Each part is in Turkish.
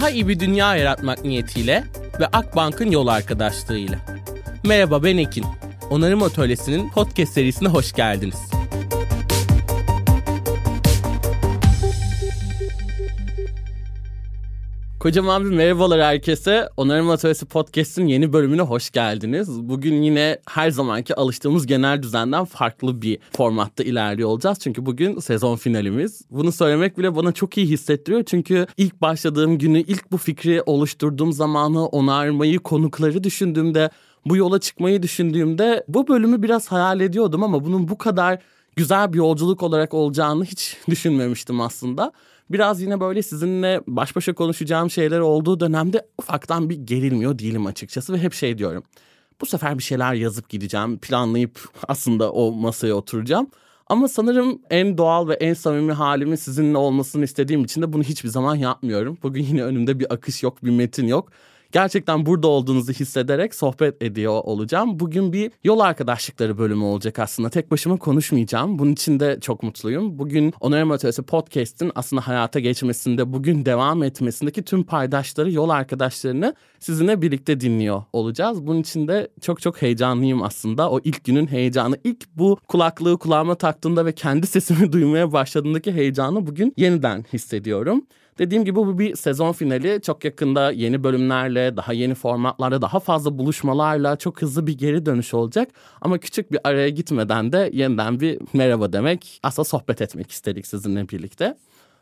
Daha iyi bir dünya yaratmak niyetiyle ve Akbank'ın yol arkadaşlığıyla. Merhaba ben Ekin. Onarım Atölyesi'nin podcast serisine hoş geldiniz. Kocaman bir merhabalar herkese. Onarım Atölyesi Podcast'in yeni bölümüne hoş geldiniz. Bugün yine her zamanki alıştığımız genel düzenden farklı bir formatta ilerliyor olacağız. Çünkü bugün sezon finalimiz. Bunu söylemek bile bana çok iyi hissettiriyor. Çünkü ilk başladığım günü, ilk bu fikri oluşturduğum zamanı, onarmayı, konukları düşündüğümde, bu yola çıkmayı düşündüğümde bu bölümü biraz hayal ediyordum ama bunun bu kadar güzel bir yolculuk olarak olacağını hiç düşünmemiştim aslında biraz yine böyle sizinle baş başa konuşacağım şeyler olduğu dönemde ufaktan bir gerilmiyor değilim açıkçası ve hep şey diyorum. Bu sefer bir şeyler yazıp gideceğim, planlayıp aslında o masaya oturacağım. Ama sanırım en doğal ve en samimi halimin sizinle olmasını istediğim için de bunu hiçbir zaman yapmıyorum. Bugün yine önümde bir akış yok, bir metin yok gerçekten burada olduğunuzu hissederek sohbet ediyor olacağım. Bugün bir yol arkadaşlıkları bölümü olacak aslında. Tek başıma konuşmayacağım. Bunun için de çok mutluyum. Bugün Onarım Atölyesi Podcast'in aslında hayata geçmesinde, bugün devam etmesindeki tüm paydaşları, yol arkadaşlarını sizinle birlikte dinliyor olacağız. Bunun için de çok çok heyecanlıyım aslında. O ilk günün heyecanı, ilk bu kulaklığı kulağıma taktığımda ve kendi sesimi duymaya başladığındaki heyecanı bugün yeniden hissediyorum. Dediğim gibi bu bir sezon finali. Çok yakında yeni bölümlerle, daha yeni formatlarla, daha fazla buluşmalarla çok hızlı bir geri dönüş olacak. Ama küçük bir araya gitmeden de yeniden bir merhaba demek, aslında sohbet etmek istedik sizinle birlikte.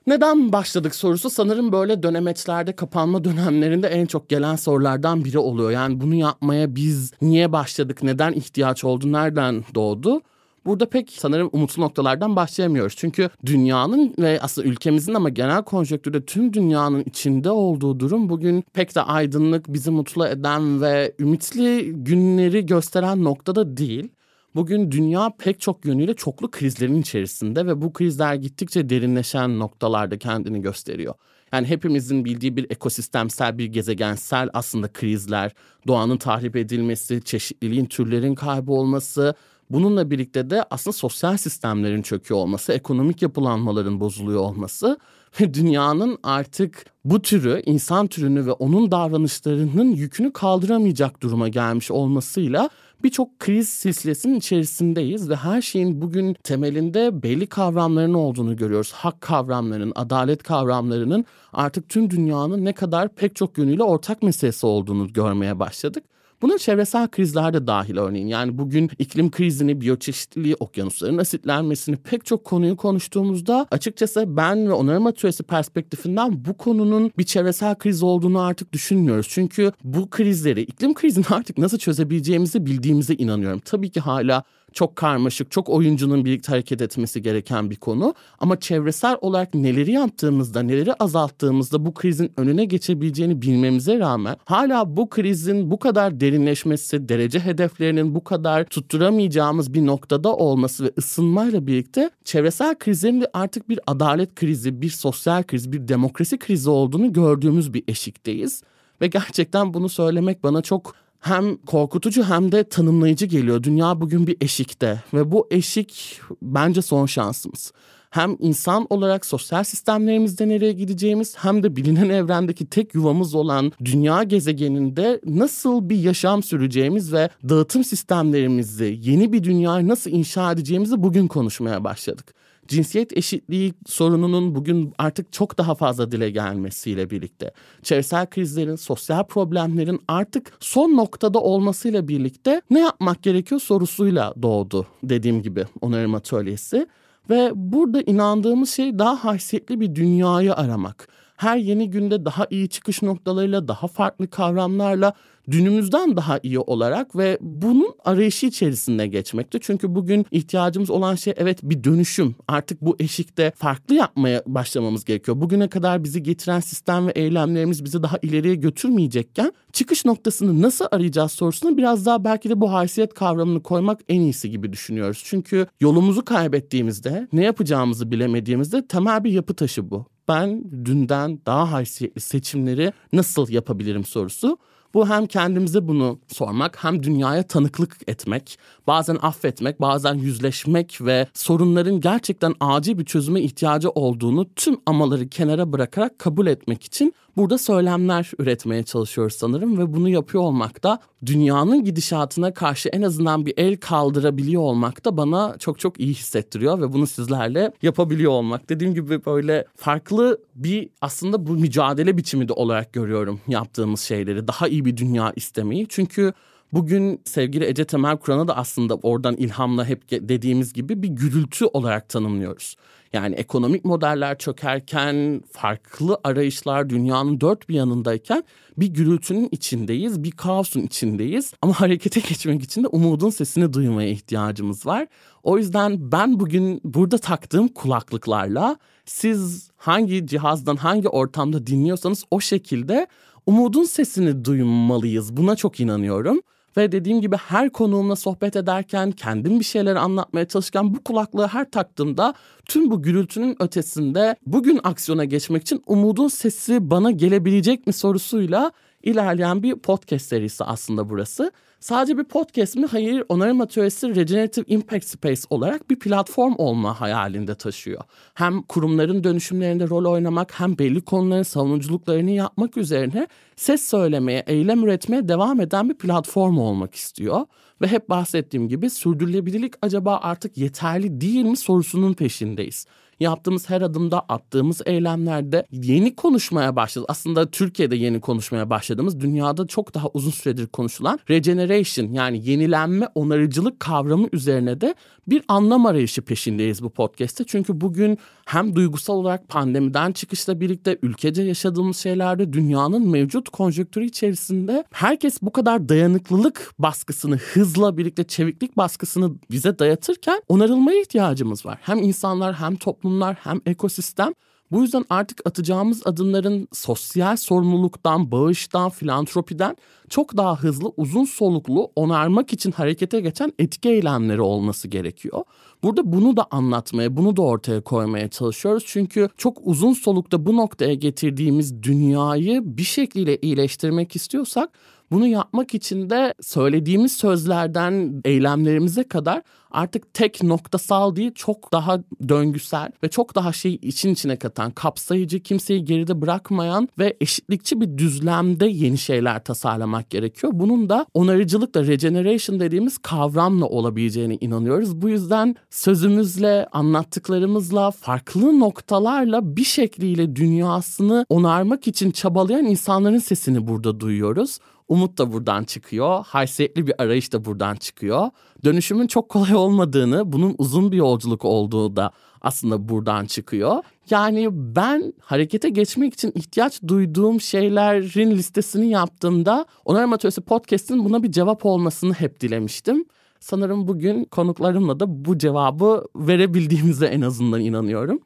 Neden başladık sorusu sanırım böyle dönemeçlerde kapanma dönemlerinde en çok gelen sorulardan biri oluyor. Yani bunu yapmaya biz niye başladık, neden ihtiyaç oldu, nereden doğdu? Burada pek sanırım umutlu noktalardan başlayamıyoruz. Çünkü dünyanın ve aslında ülkemizin ama genel konjonktürde tüm dünyanın içinde olduğu durum bugün pek de aydınlık, bizi mutlu eden ve ümitli günleri gösteren noktada değil. Bugün dünya pek çok yönüyle çoklu krizlerin içerisinde ve bu krizler gittikçe derinleşen noktalarda kendini gösteriyor. Yani hepimizin bildiği bir ekosistemsel bir gezegensel aslında krizler, doğanın tahrip edilmesi, çeşitliliğin türlerin kaybolması, Bununla birlikte de aslında sosyal sistemlerin çöküyor olması, ekonomik yapılanmaların bozuluyor olması ve dünyanın artık bu türü, insan türünü ve onun davranışlarının yükünü kaldıramayacak duruma gelmiş olmasıyla birçok kriz silsilesinin içerisindeyiz ve her şeyin bugün temelinde belli kavramların olduğunu görüyoruz. Hak kavramlarının, adalet kavramlarının artık tüm dünyanın ne kadar pek çok yönüyle ortak meselesi olduğunu görmeye başladık. Buna çevresel krizler de dahil örneğin. Yani bugün iklim krizini, biyoçeşitliliği, okyanusların asitlenmesini pek çok konuyu konuştuğumuzda açıkçası ben ve onarım atölyesi perspektifinden bu konunun bir çevresel kriz olduğunu artık düşünmüyoruz. Çünkü bu krizleri, iklim krizini artık nasıl çözebileceğimizi bildiğimize inanıyorum. Tabii ki hala çok karmaşık, çok oyuncunun birlikte hareket etmesi gereken bir konu. Ama çevresel olarak neleri yaptığımızda, neleri azalttığımızda bu krizin önüne geçebileceğini bilmemize rağmen hala bu krizin bu kadar derinleşmesi, derece hedeflerinin bu kadar tutturamayacağımız bir noktada olması ve ısınmayla birlikte çevresel krizlerin artık bir adalet krizi, bir sosyal kriz, bir demokrasi krizi olduğunu gördüğümüz bir eşikteyiz. Ve gerçekten bunu söylemek bana çok hem korkutucu hem de tanımlayıcı geliyor. Dünya bugün bir eşikte ve bu eşik bence son şansımız. Hem insan olarak sosyal sistemlerimizde nereye gideceğimiz hem de bilinen evrendeki tek yuvamız olan dünya gezegeninde nasıl bir yaşam süreceğimiz ve dağıtım sistemlerimizi, yeni bir dünyayı nasıl inşa edeceğimizi bugün konuşmaya başladık cinsiyet eşitliği sorununun bugün artık çok daha fazla dile gelmesiyle birlikte çevresel krizlerin, sosyal problemlerin artık son noktada olmasıyla birlikte ne yapmak gerekiyor sorusuyla doğdu dediğim gibi onarım atölyesi. Ve burada inandığımız şey daha haysiyetli bir dünyayı aramak her yeni günde daha iyi çıkış noktalarıyla, daha farklı kavramlarla dünümüzden daha iyi olarak ve bunun arayışı içerisinde geçmekte. Çünkü bugün ihtiyacımız olan şey evet bir dönüşüm. Artık bu eşikte farklı yapmaya başlamamız gerekiyor. Bugüne kadar bizi getiren sistem ve eylemlerimiz bizi daha ileriye götürmeyecekken çıkış noktasını nasıl arayacağız sorusuna biraz daha belki de bu haysiyet kavramını koymak en iyisi gibi düşünüyoruz. Çünkü yolumuzu kaybettiğimizde, ne yapacağımızı bilemediğimizde temel bir yapı taşı bu ben dünden daha haysiyetli seçimleri nasıl yapabilirim sorusu. Bu hem kendimize bunu sormak hem dünyaya tanıklık etmek, bazen affetmek, bazen yüzleşmek ve sorunların gerçekten acil bir çözüme ihtiyacı olduğunu tüm amaları kenara bırakarak kabul etmek için burada söylemler üretmeye çalışıyoruz sanırım ve bunu yapıyor olmak da dünyanın gidişatına karşı en azından bir el kaldırabiliyor olmak da bana çok çok iyi hissettiriyor ve bunu sizlerle yapabiliyor olmak. Dediğim gibi böyle farklı bir aslında bu mücadele biçimi de olarak görüyorum yaptığımız şeyleri. Daha iyi bir dünya istemeyi. Çünkü Bugün sevgili Ece Temel Kur'an'ı da aslında oradan ilhamla hep dediğimiz gibi bir gürültü olarak tanımlıyoruz. Yani ekonomik modeller çökerken, farklı arayışlar dünyanın dört bir yanındayken bir gürültünün içindeyiz, bir kaosun içindeyiz. Ama harekete geçmek için de umudun sesini duymaya ihtiyacımız var. O yüzden ben bugün burada taktığım kulaklıklarla siz hangi cihazdan, hangi ortamda dinliyorsanız o şekilde umudun sesini duymalıyız. Buna çok inanıyorum. Ve dediğim gibi her konuğumla sohbet ederken, kendim bir şeyler anlatmaya çalışırken bu kulaklığı her taktığımda tüm bu gürültünün ötesinde bugün aksiyona geçmek için umudun sesi bana gelebilecek mi sorusuyla ilerleyen bir podcast serisi aslında burası. Sadece bir podcast mi? Hayır, onarım atölyesi Regenerative Impact Space olarak bir platform olma hayalinde taşıyor. Hem kurumların dönüşümlerinde rol oynamak hem belli konuların savunuculuklarını yapmak üzerine ses söylemeye, eylem üretmeye devam eden bir platform olmak istiyor. Ve hep bahsettiğim gibi sürdürülebilirlik acaba artık yeterli değil mi sorusunun peşindeyiz yaptığımız her adımda attığımız eylemlerde yeni konuşmaya başladı. Aslında Türkiye'de yeni konuşmaya başladığımız dünyada çok daha uzun süredir konuşulan regeneration yani yenilenme onarıcılık kavramı üzerine de bir anlam arayışı peşindeyiz bu podcast'te. Çünkü bugün hem duygusal olarak pandemiden çıkışla birlikte ülkece yaşadığımız şeylerde dünyanın mevcut konjonktürü içerisinde herkes bu kadar dayanıklılık baskısını hızla birlikte çeviklik baskısını bize dayatırken onarılmaya ihtiyacımız var. Hem insanlar hem toplumlar hem ekosistem bu yüzden artık atacağımız adımların sosyal sorumluluktan, bağıştan, filantropiden çok daha hızlı, uzun soluklu, onarmak için harekete geçen etki eylemleri olması gerekiyor. Burada bunu da anlatmaya, bunu da ortaya koymaya çalışıyoruz. Çünkü çok uzun solukta bu noktaya getirdiğimiz dünyayı bir şekilde iyileştirmek istiyorsak bunu yapmak için de söylediğimiz sözlerden eylemlerimize kadar artık tek noktasal değil çok daha döngüsel ve çok daha şeyi için içine katan, kapsayıcı, kimseyi geride bırakmayan ve eşitlikçi bir düzlemde yeni şeyler tasarlamak gerekiyor. Bunun da onarıcılıkla, regeneration dediğimiz kavramla olabileceğine inanıyoruz. Bu yüzden sözümüzle, anlattıklarımızla, farklı noktalarla bir şekliyle dünyasını onarmak için çabalayan insanların sesini burada duyuyoruz. Umut da buradan çıkıyor. Haysiyetli bir arayış da buradan çıkıyor. Dönüşümün çok kolay olmadığını, bunun uzun bir yolculuk olduğu da aslında buradan çıkıyor. Yani ben harekete geçmek için ihtiyaç duyduğum şeylerin listesini yaptığımda Onarım Atölyesi Podcast'in buna bir cevap olmasını hep dilemiştim. Sanırım bugün konuklarımla da bu cevabı verebildiğimize en azından inanıyorum.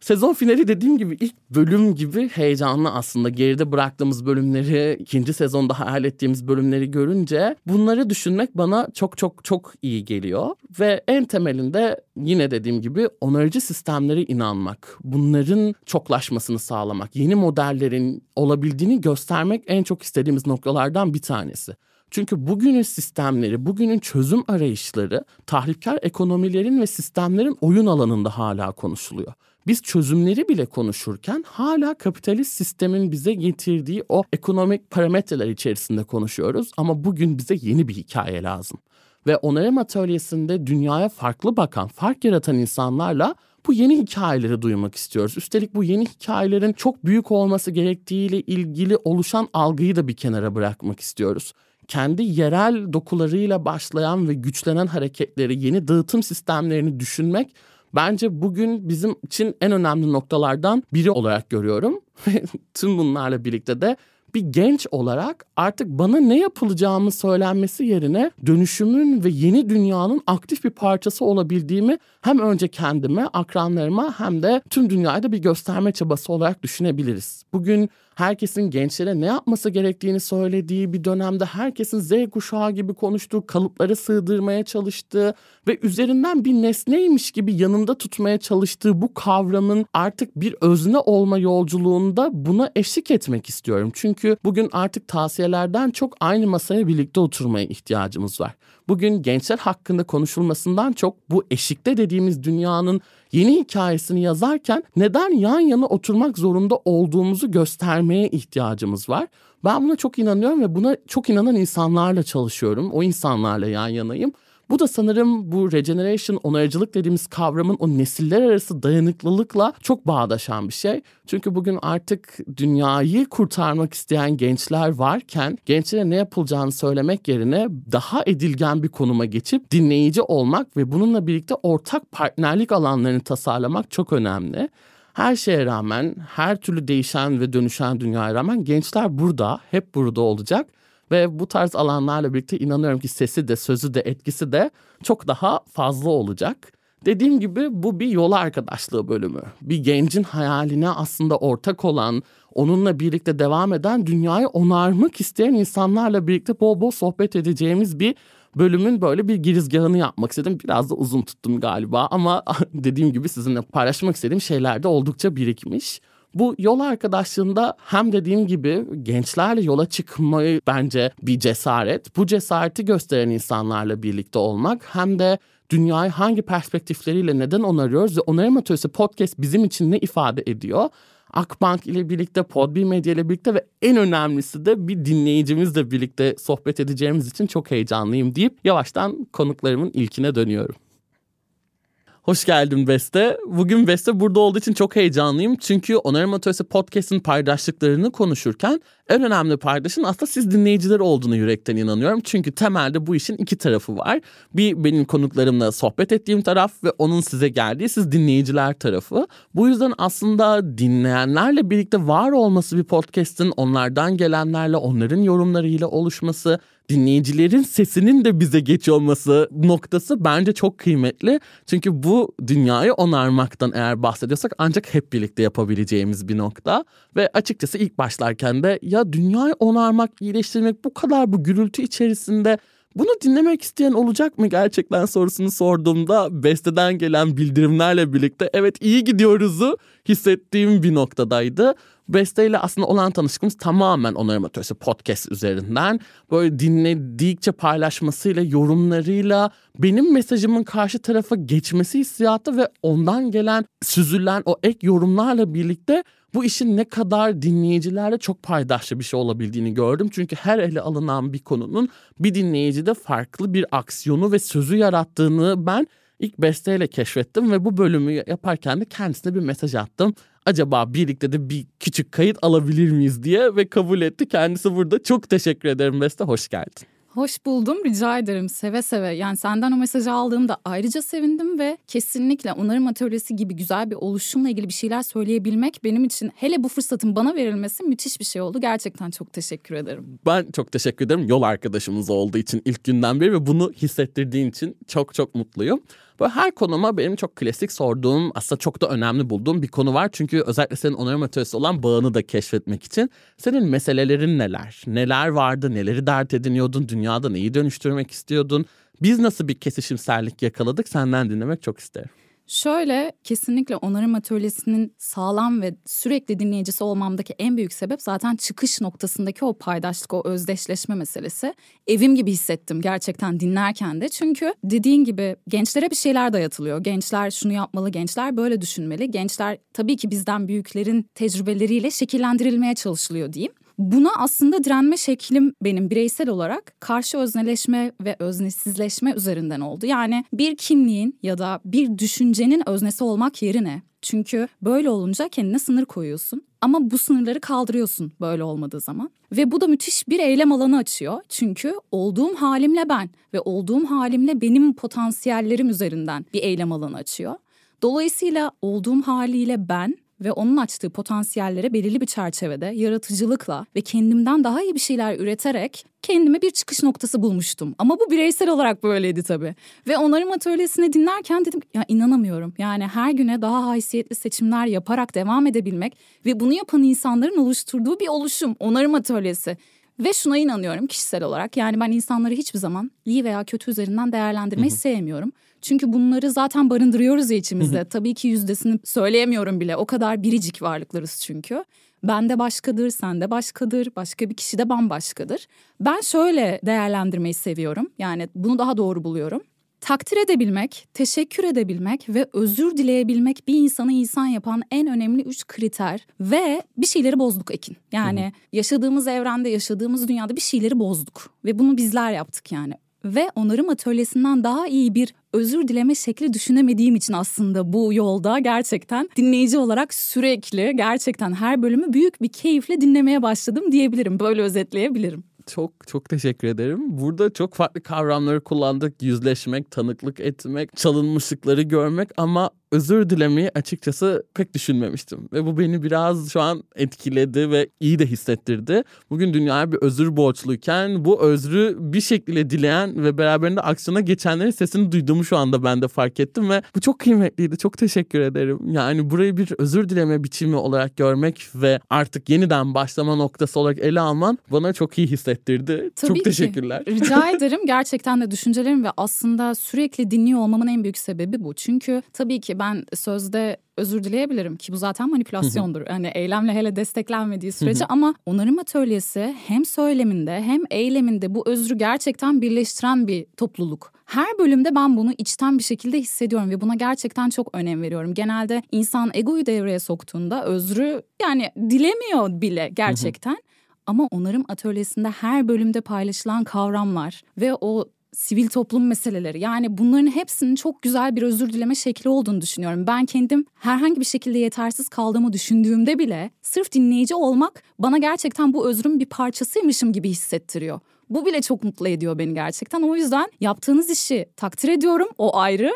Sezon finali dediğim gibi ilk bölüm gibi heyecanlı aslında. Geride bıraktığımız bölümleri, ikinci sezonda hayal ettiğimiz bölümleri görünce bunları düşünmek bana çok çok çok iyi geliyor. Ve en temelinde yine dediğim gibi onarıcı sistemlere inanmak, bunların çoklaşmasını sağlamak, yeni modellerin olabildiğini göstermek en çok istediğimiz noktalardan bir tanesi. Çünkü bugünün sistemleri, bugünün çözüm arayışları tahripkar ekonomilerin ve sistemlerin oyun alanında hala konuşuluyor. Biz çözümleri bile konuşurken hala kapitalist sistemin bize getirdiği o ekonomik parametreler içerisinde konuşuyoruz ama bugün bize yeni bir hikaye lazım. Ve onarım atölyesinde dünyaya farklı bakan, fark yaratan insanlarla bu yeni hikayeleri duymak istiyoruz. Üstelik bu yeni hikayelerin çok büyük olması gerektiğiyle ilgili oluşan algıyı da bir kenara bırakmak istiyoruz kendi yerel dokularıyla başlayan ve güçlenen hareketleri, yeni dağıtım sistemlerini düşünmek bence bugün bizim için en önemli noktalardan biri olarak görüyorum. Tüm bunlarla birlikte de bir genç olarak artık bana ne yapılacağımı söylenmesi yerine dönüşümün ve yeni dünyanın aktif bir parçası olabildiğimi hem önce kendime, akranlarıma hem de tüm dünyaya da bir gösterme çabası olarak düşünebiliriz. Bugün herkesin gençlere ne yapması gerektiğini söylediği bir dönemde herkesin Z kuşağı gibi konuştuğu, kalıplara sığdırmaya çalıştığı ve üzerinden bir nesneymiş gibi yanında tutmaya çalıştığı bu kavramın artık bir özne olma yolculuğunda buna eşlik etmek istiyorum. Çünkü bugün artık tavsiyelerden çok aynı masaya birlikte oturmaya ihtiyacımız var. Bugün gençler hakkında konuşulmasından çok bu eşikte dediğimiz dünyanın yeni hikayesini yazarken neden yan yana oturmak zorunda olduğumuzu göstermeye ihtiyacımız var. Ben buna çok inanıyorum ve buna çok inanan insanlarla çalışıyorum. O insanlarla yan yanayım. Bu da sanırım bu regeneration, onarıcılık dediğimiz kavramın o nesiller arası dayanıklılıkla çok bağdaşan bir şey. Çünkü bugün artık dünyayı kurtarmak isteyen gençler varken gençlere ne yapılacağını söylemek yerine daha edilgen bir konuma geçip dinleyici olmak ve bununla birlikte ortak partnerlik alanlarını tasarlamak çok önemli. Her şeye rağmen, her türlü değişen ve dönüşen dünyaya rağmen gençler burada, hep burada olacak ve bu tarz alanlarla birlikte inanıyorum ki sesi de sözü de etkisi de çok daha fazla olacak. Dediğim gibi bu bir yol arkadaşlığı bölümü. Bir gencin hayaline aslında ortak olan, onunla birlikte devam eden, dünyayı onarmak isteyen insanlarla birlikte bol bol sohbet edeceğimiz bir bölümün böyle bir girizgahını yapmak istedim. Biraz da uzun tuttum galiba ama dediğim gibi sizinle paylaşmak istediğim şeyler de oldukça birikmiş. Bu yol arkadaşlığında hem dediğim gibi gençlerle yola çıkmayı bence bir cesaret. Bu cesareti gösteren insanlarla birlikte olmak hem de dünyayı hangi perspektifleriyle neden onarıyoruz ve Onarım Atölyesi Podcast bizim için ne ifade ediyor? Akbank ile birlikte, Podbi Medya ile birlikte ve en önemlisi de bir dinleyicimizle birlikte sohbet edeceğimiz için çok heyecanlıyım deyip yavaştan konuklarımın ilkine dönüyorum. Hoş geldin Beste. Bugün Beste burada olduğu için çok heyecanlıyım. Çünkü Onarım Atölyesi Podcast'ın paydaşlıklarını konuşurken en önemli paydaşın aslında siz dinleyiciler olduğunu yürekten inanıyorum. Çünkü temelde bu işin iki tarafı var. Bir benim konuklarımla sohbet ettiğim taraf ve onun size geldiği siz dinleyiciler tarafı. Bu yüzden aslında dinleyenlerle birlikte var olması bir podcast'ın onlardan gelenlerle onların yorumlarıyla oluşması dinleyicilerin sesinin de bize geç olması noktası bence çok kıymetli. Çünkü bu dünyayı onarmaktan eğer bahsediyorsak ancak hep birlikte yapabileceğimiz bir nokta. Ve açıkçası ilk başlarken de ya dünyayı onarmak, iyileştirmek bu kadar bu gürültü içerisinde bunu dinlemek isteyen olacak mı gerçekten sorusunu sorduğumda besteden gelen bildirimlerle birlikte evet iyi gidiyoruzu hissettiğim bir noktadaydı. Beste ile aslında olan tanışıklığımız tamamen onarım atölyesi podcast üzerinden. Böyle dinledikçe paylaşmasıyla, yorumlarıyla benim mesajımın karşı tarafa geçmesi hissiyatı ve ondan gelen süzülen o ek yorumlarla birlikte bu işin ne kadar dinleyicilerle çok paydaşlı bir şey olabildiğini gördüm. Çünkü her ele alınan bir konunun bir dinleyicide farklı bir aksiyonu ve sözü yarattığını ben ilk besteyle keşfettim ve bu bölümü yaparken de kendisine bir mesaj attım. Acaba birlikte de bir küçük kayıt alabilir miyiz diye ve kabul etti. Kendisi burada. Çok teşekkür ederim Beste. Hoş geldin. Hoş buldum rica ederim seve seve. Yani senden o mesajı aldığımda ayrıca sevindim ve kesinlikle onarım atölyesi gibi güzel bir oluşumla ilgili bir şeyler söyleyebilmek benim için hele bu fırsatın bana verilmesi müthiş bir şey oldu. Gerçekten çok teşekkür ederim. Ben çok teşekkür ederim yol arkadaşımız olduğu için ilk günden beri ve bunu hissettirdiğin için çok çok mutluyum. Böyle her konuma benim çok klasik sorduğum aslında çok da önemli bulduğum bir konu var. Çünkü özellikle senin onarım atölyesi olan bağını da keşfetmek için senin meselelerin neler? Neler vardı? Neleri dert ediniyordun? Dünyada neyi dönüştürmek istiyordun? Biz nasıl bir kesişimsellik yakaladık? Senden dinlemek çok isterim. Şöyle kesinlikle onarım atölyesinin sağlam ve sürekli dinleyicisi olmamdaki en büyük sebep zaten çıkış noktasındaki o paydaşlık, o özdeşleşme meselesi. Evim gibi hissettim gerçekten dinlerken de. Çünkü dediğin gibi gençlere bir şeyler dayatılıyor. Gençler şunu yapmalı, gençler böyle düşünmeli. Gençler tabii ki bizden büyüklerin tecrübeleriyle şekillendirilmeye çalışılıyor diyeyim. Buna aslında direnme şeklim benim bireysel olarak karşı özneleşme ve öznesizleşme üzerinden oldu. Yani bir kimliğin ya da bir düşüncenin öznesi olmak yerine çünkü böyle olunca kendine sınır koyuyorsun. Ama bu sınırları kaldırıyorsun böyle olmadığı zaman. Ve bu da müthiş bir eylem alanı açıyor. Çünkü olduğum halimle ben ve olduğum halimle benim potansiyellerim üzerinden bir eylem alanı açıyor. Dolayısıyla olduğum haliyle ben ve onun açtığı potansiyellere belirli bir çerçevede yaratıcılıkla ve kendimden daha iyi bir şeyler üreterek kendime bir çıkış noktası bulmuştum. Ama bu bireysel olarak böyleydi tabii. Ve onarım atölyesini dinlerken dedim ya inanamıyorum. Yani her güne daha haysiyetli seçimler yaparak devam edebilmek ve bunu yapan insanların oluşturduğu bir oluşum onarım atölyesi. Ve şuna inanıyorum kişisel olarak yani ben insanları hiçbir zaman iyi veya kötü üzerinden değerlendirmeyi sevmiyorum. Çünkü bunları zaten barındırıyoruz ya içimizde. Tabii ki yüzdesini söyleyemiyorum bile. O kadar biricik varlıklarız çünkü. Ben de başkadır, sen de başkadır, başka bir kişi de bambaşkadır. Ben şöyle değerlendirmeyi seviyorum. Yani bunu daha doğru buluyorum. takdir edebilmek, teşekkür edebilmek ve özür dileyebilmek bir insanı insan yapan en önemli üç kriter ve bir şeyleri bozduk Ekin. Yani yaşadığımız evrende, yaşadığımız dünyada bir şeyleri bozduk ve bunu bizler yaptık yani ve onarım atölyesinden daha iyi bir özür dileme şekli düşünemediğim için aslında bu yolda gerçekten dinleyici olarak sürekli gerçekten her bölümü büyük bir keyifle dinlemeye başladım diyebilirim. Böyle özetleyebilirim. Çok çok teşekkür ederim. Burada çok farklı kavramları kullandık. Yüzleşmek, tanıklık etmek, çalınmışlıkları görmek ama özür dilemeyi açıkçası pek düşünmemiştim. Ve bu beni biraz şu an etkiledi ve iyi de hissettirdi. Bugün dünyaya bir özür borçluyken bu özrü bir şekilde dileyen ve beraberinde aksiyona geçenlerin sesini duyduğumu şu anda ben de fark ettim ve bu çok kıymetliydi. Çok teşekkür ederim. Yani burayı bir özür dileme biçimi olarak görmek ve artık yeniden başlama noktası olarak ele alman bana çok iyi hissettirdi. Tabii çok ki. teşekkürler. Rica ederim. Gerçekten de düşüncelerim ve aslında sürekli dinliyor olmamın en büyük sebebi bu. Çünkü tabii ki ben sözde özür dileyebilirim ki bu zaten manipülasyondur. hani eylemle hele desteklenmediği sürece ama onarım atölyesi hem söyleminde hem eyleminde bu özrü gerçekten birleştiren bir topluluk. Her bölümde ben bunu içten bir şekilde hissediyorum ve buna gerçekten çok önem veriyorum. Genelde insan egoyu devreye soktuğunda özrü yani dilemiyor bile gerçekten. Ama onarım atölyesinde her bölümde paylaşılan kavramlar ve o sivil toplum meseleleri yani bunların hepsinin çok güzel bir özür dileme şekli olduğunu düşünüyorum. Ben kendim herhangi bir şekilde yetersiz kaldığımı düşündüğümde bile sırf dinleyici olmak bana gerçekten bu özrün bir parçasıymışım gibi hissettiriyor. Bu bile çok mutlu ediyor beni gerçekten. O yüzden yaptığınız işi takdir ediyorum. O ayrı.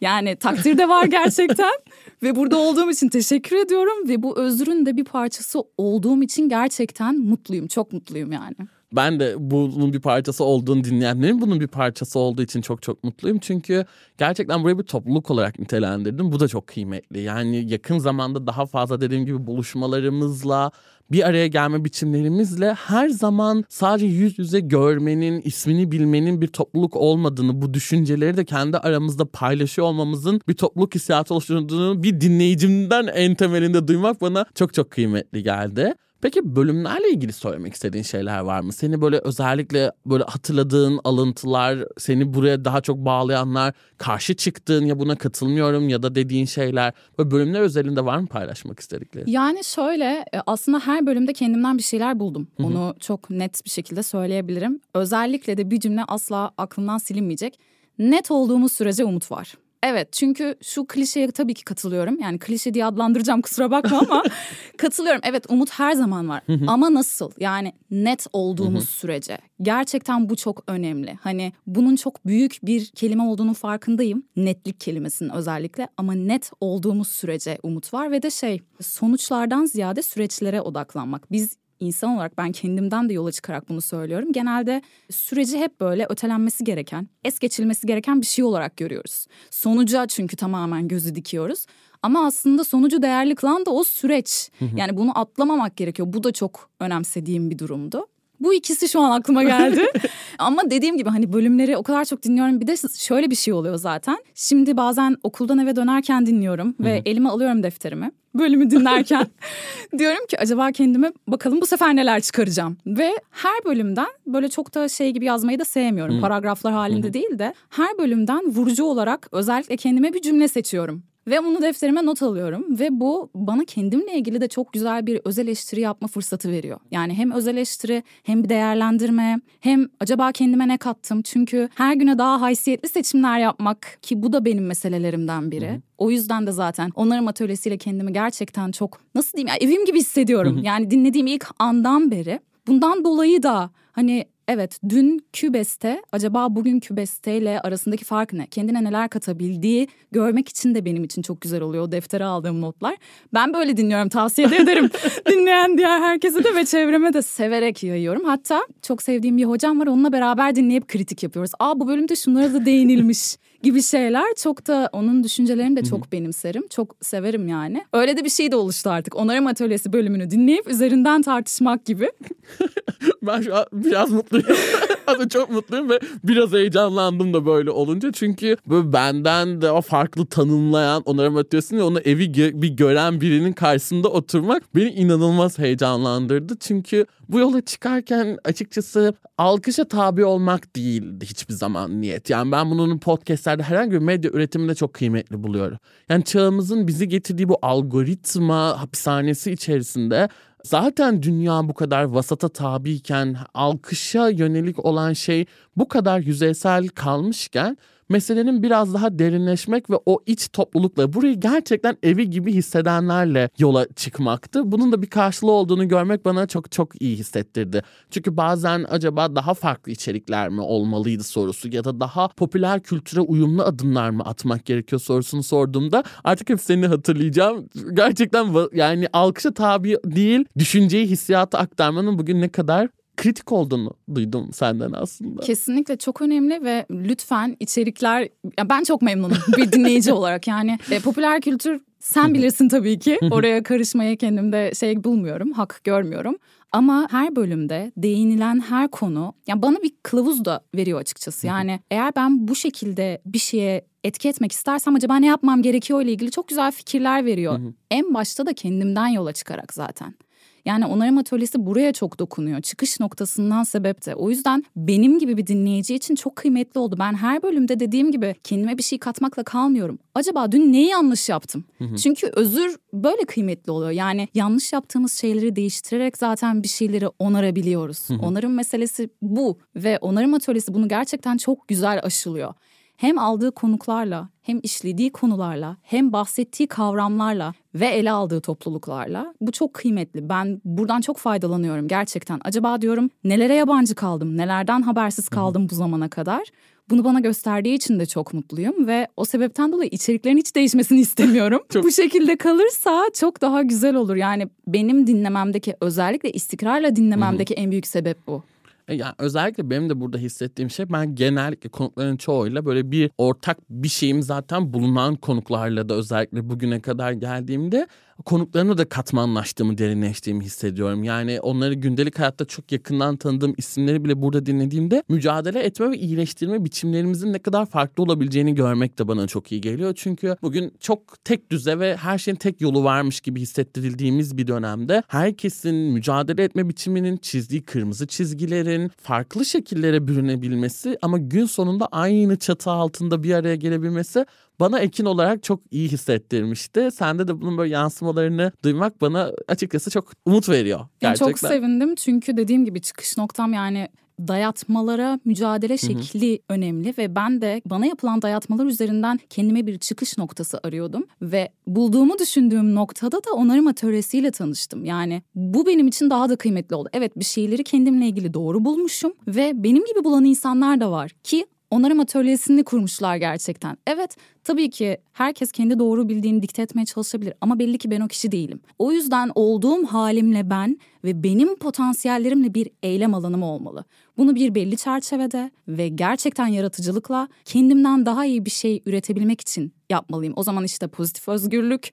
Yani takdir de var gerçekten ve burada olduğum için teşekkür ediyorum ve bu özrün de bir parçası olduğum için gerçekten mutluyum. Çok mutluyum yani ben de bunun bir parçası olduğunu dinleyenlerin bunun bir parçası olduğu için çok çok mutluyum. Çünkü gerçekten burayı bir topluluk olarak nitelendirdim. Bu da çok kıymetli. Yani yakın zamanda daha fazla dediğim gibi buluşmalarımızla bir araya gelme biçimlerimizle her zaman sadece yüz yüze görmenin, ismini bilmenin bir topluluk olmadığını, bu düşünceleri de kendi aramızda paylaşıyor olmamızın bir topluluk hissiyatı oluşturduğunu bir dinleyicimden en temelinde duymak bana çok çok kıymetli geldi. Peki bölümlerle ilgili söylemek istediğin şeyler var mı? Seni böyle özellikle böyle hatırladığın alıntılar, seni buraya daha çok bağlayanlar, karşı çıktığın ya buna katılmıyorum ya da dediğin şeyler böyle bölümler özelinde var mı paylaşmak istedikleri? Yani şöyle e, aslında her bölümde kendimden bir şeyler buldum. Hı-hı. Onu çok net bir şekilde söyleyebilirim. Özellikle de bir cümle asla aklımdan silinmeyecek. Net olduğumuz sürece umut var. Evet çünkü şu klişeye tabii ki katılıyorum. Yani klişe diye adlandıracağım kusura bakma ama katılıyorum. Evet umut her zaman var ama nasıl? Yani net olduğumuz sürece. Gerçekten bu çok önemli. Hani bunun çok büyük bir kelime olduğunu farkındayım. Netlik kelimesinin özellikle ama net olduğumuz sürece umut var ve de şey sonuçlardan ziyade süreçlere odaklanmak. Biz insan olarak ben kendimden de yola çıkarak bunu söylüyorum. Genelde süreci hep böyle ötelenmesi gereken, es geçilmesi gereken bir şey olarak görüyoruz. Sonuca çünkü tamamen gözü dikiyoruz. Ama aslında sonucu değerli kılan da o süreç. Yani bunu atlamamak gerekiyor. Bu da çok önemsediğim bir durumdu. Bu ikisi şu an aklıma geldi. Ama dediğim gibi hani bölümleri o kadar çok dinliyorum. Bir de şöyle bir şey oluyor zaten. Şimdi bazen okuldan eve dönerken dinliyorum ve elime alıyorum defterimi. Bölümü dinlerken diyorum ki acaba kendime bakalım bu sefer neler çıkaracağım. Ve her bölümden böyle çok da şey gibi yazmayı da sevmiyorum. Paragraflar halinde değil de her bölümden vurucu olarak özellikle kendime bir cümle seçiyorum. Ve bunu defterime not alıyorum ve bu bana kendimle ilgili de çok güzel bir öz eleştiri yapma fırsatı veriyor. Yani hem öz eleştiri hem bir değerlendirme hem acaba kendime ne kattım? Çünkü her güne daha haysiyetli seçimler yapmak ki bu da benim meselelerimden biri. Hı hı. O yüzden de zaten onların atölyesiyle kendimi gerçekten çok nasıl diyeyim ya evim gibi hissediyorum. Hı hı. Yani dinlediğim ilk andan beri bundan dolayı da hani evet dünkü beste acaba bugünkü besteyle arasındaki fark ne? Kendine neler katabildiği görmek için de benim için çok güzel oluyor o deftere aldığım notlar. Ben böyle dinliyorum tavsiye ederim. Dinleyen diğer herkese de ve çevreme de severek yayıyorum. Hatta çok sevdiğim bir hocam var onunla beraber dinleyip kritik yapıyoruz. Aa bu bölümde şunlara da değinilmiş gibi şeyler çok da onun düşüncelerini de çok benimserim. Çok severim yani. Öyle de bir şey de oluştu artık. Onarım Atölyesi bölümünü dinleyip üzerinden tartışmak gibi. ben şu an biraz mutluyum. Aslında çok mutluyum ve biraz heyecanlandım da böyle olunca. Çünkü böyle benden daha farklı tanımlayan onarım atölyesini onu evi gö- bir gören birinin karşısında oturmak beni inanılmaz heyecanlandırdı. Çünkü bu yola çıkarken açıkçası alkışa tabi olmak değildi hiçbir zaman niyet. Yani ben bunun podcastlerde herhangi bir medya üretiminde çok kıymetli buluyorum. Yani çağımızın bizi getirdiği bu algoritma hapishanesi içerisinde Zaten dünya bu kadar vasata tabiyken alkışa yönelik olan şey bu kadar yüzeysel kalmışken meselenin biraz daha derinleşmek ve o iç toplulukla burayı gerçekten evi gibi hissedenlerle yola çıkmaktı. Bunun da bir karşılığı olduğunu görmek bana çok çok iyi hissettirdi. Çünkü bazen acaba daha farklı içerikler mi olmalıydı sorusu ya da daha popüler kültüre uyumlu adımlar mı atmak gerekiyor sorusunu sorduğumda artık hep seni hatırlayacağım. Gerçekten yani alkışa tabi değil düşünceyi hissiyatı aktarmanın bugün ne kadar kritik olduğunu duydum senden aslında. Kesinlikle çok önemli ve lütfen içerikler ya ben çok memnunum bir dinleyici olarak yani e, popüler kültür sen bilirsin tabii ki oraya karışmaya kendimde şey bulmuyorum hak görmüyorum ama her bölümde değinilen her konu yani bana bir kılavuz da veriyor açıkçası. Yani eğer ben bu şekilde bir şeye etki etmek istersem acaba ne yapmam gerekiyor ile ilgili çok güzel fikirler veriyor. en başta da kendimden yola çıkarak zaten. Yani onarım atölyesi buraya çok dokunuyor. Çıkış noktasından sebep de. O yüzden benim gibi bir dinleyici için çok kıymetli oldu. Ben her bölümde dediğim gibi kendime bir şey katmakla kalmıyorum. Acaba dün neyi yanlış yaptım? Hı hı. Çünkü özür böyle kıymetli oluyor. Yani yanlış yaptığımız şeyleri değiştirerek zaten bir şeyleri onarabiliyoruz. Hı hı. Onarım meselesi bu ve onarım atölyesi bunu gerçekten çok güzel aşılıyor hem aldığı konuklarla hem işlediği konularla hem bahsettiği kavramlarla ve ele aldığı topluluklarla bu çok kıymetli. Ben buradan çok faydalanıyorum gerçekten. Acaba diyorum nelere yabancı kaldım, nelerden habersiz kaldım bu zamana kadar? Bunu bana gösterdiği için de çok mutluyum ve o sebepten dolayı içeriklerin hiç değişmesini istemiyorum. çok... Bu şekilde kalırsa çok daha güzel olur. Yani benim dinlememdeki özellikle istikrarla dinlememdeki en büyük sebep bu. E, yani özellikle benim de burada hissettiğim şey ben genellikle konukların çoğuyla böyle bir ortak bir şeyim zaten bulunan konuklarla da özellikle bugüne kadar geldiğimde konuklarına da katmanlaştığımı, derinleştiğimi hissediyorum. Yani onları gündelik hayatta çok yakından tanıdığım isimleri bile burada dinlediğimde mücadele etme ve iyileştirme biçimlerimizin ne kadar farklı olabileceğini görmek de bana çok iyi geliyor. Çünkü bugün çok tek düze ve her şeyin tek yolu varmış gibi hissettirildiğimiz bir dönemde herkesin mücadele etme biçiminin çizdiği kırmızı çizgilerin farklı şekillere bürünebilmesi ama gün sonunda aynı çatı altında bir araya gelebilmesi bana Ekin olarak çok iyi hissettirmişti. Sende de bunun böyle yansımalarını duymak bana açıkçası çok umut veriyor. Gerçekten. çok sevindim çünkü dediğim gibi çıkış noktam yani dayatmalara mücadele şekli hı hı. önemli ve ben de bana yapılan dayatmalar üzerinden kendime bir çıkış noktası arıyordum ve bulduğumu düşündüğüm noktada da onarım atölyesiyle tanıştım. Yani bu benim için daha da kıymetli oldu. Evet bir şeyleri kendimle ilgili doğru bulmuşum ve benim gibi bulan insanlar da var ki onarım atölyesini kurmuşlar gerçekten. Evet tabii ki herkes kendi doğru bildiğini dikte etmeye çalışabilir ama belli ki ben o kişi değilim. O yüzden olduğum halimle ben ve benim potansiyellerimle bir eylem alanım olmalı. Bunu bir belli çerçevede ve gerçekten yaratıcılıkla kendimden daha iyi bir şey üretebilmek için yapmalıyım. O zaman işte pozitif özgürlük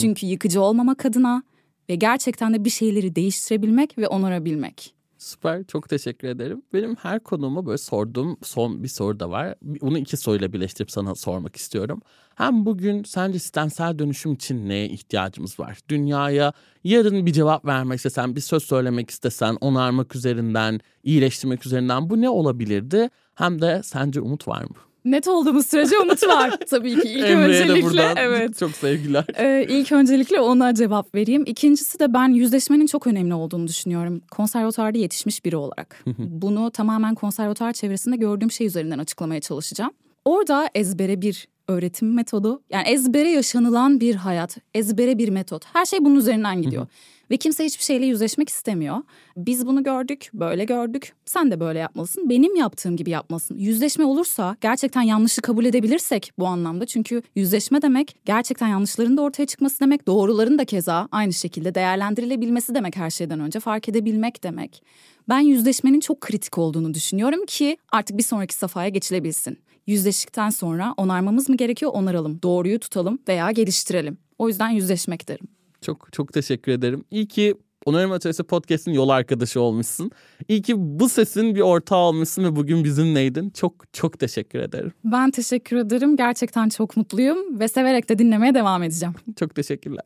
çünkü yıkıcı olmamak adına ve gerçekten de bir şeyleri değiştirebilmek ve onarabilmek. Süper. Çok teşekkür ederim. Benim her konuğuma böyle sorduğum son bir soru da var. Bunu iki soruyla birleştirip sana sormak istiyorum. Hem bugün sence sistemsel dönüşüm için neye ihtiyacımız var? Dünyaya yarın bir cevap vermek istesen, bir söz söylemek istesen, onarmak üzerinden, iyileştirmek üzerinden bu ne olabilirdi? Hem de sence umut var mı? Net olduğumuz sürece umut var tabii ki. İlk öncelikle evet. Çok sevgiler. Ee, ilk öncelikle ona cevap vereyim. İkincisi de ben yüzleşmenin çok önemli olduğunu düşünüyorum. Konservatuarda yetişmiş biri olarak. Bunu tamamen konservatuar çevresinde gördüğüm şey üzerinden açıklamaya çalışacağım. Orada ezbere bir öğretim metodu. Yani ezbere yaşanılan bir hayat, ezbere bir metot. Her şey bunun üzerinden gidiyor. Ve kimse hiçbir şeyle yüzleşmek istemiyor. Biz bunu gördük, böyle gördük. Sen de böyle yapmalısın. Benim yaptığım gibi yapmalısın. Yüzleşme olursa gerçekten yanlışı kabul edebilirsek bu anlamda. Çünkü yüzleşme demek gerçekten yanlışların da ortaya çıkması demek. Doğruların da keza aynı şekilde değerlendirilebilmesi demek her şeyden önce. Fark edebilmek demek. Ben yüzleşmenin çok kritik olduğunu düşünüyorum ki artık bir sonraki safhaya geçilebilsin. Yüzleştikten sonra onarmamız mı gerekiyor? Onaralım. Doğruyu tutalım veya geliştirelim. O yüzden yüzleşmek derim. Çok çok teşekkür ederim. İyi ki Onarım Atölyesi Podcast'in yol arkadaşı olmuşsun. İyi ki bu sesin bir ortağı olmuşsun ve bugün bizimleydin. Çok çok teşekkür ederim. Ben teşekkür ederim. Gerçekten çok mutluyum ve severek de dinlemeye devam edeceğim. Çok teşekkürler.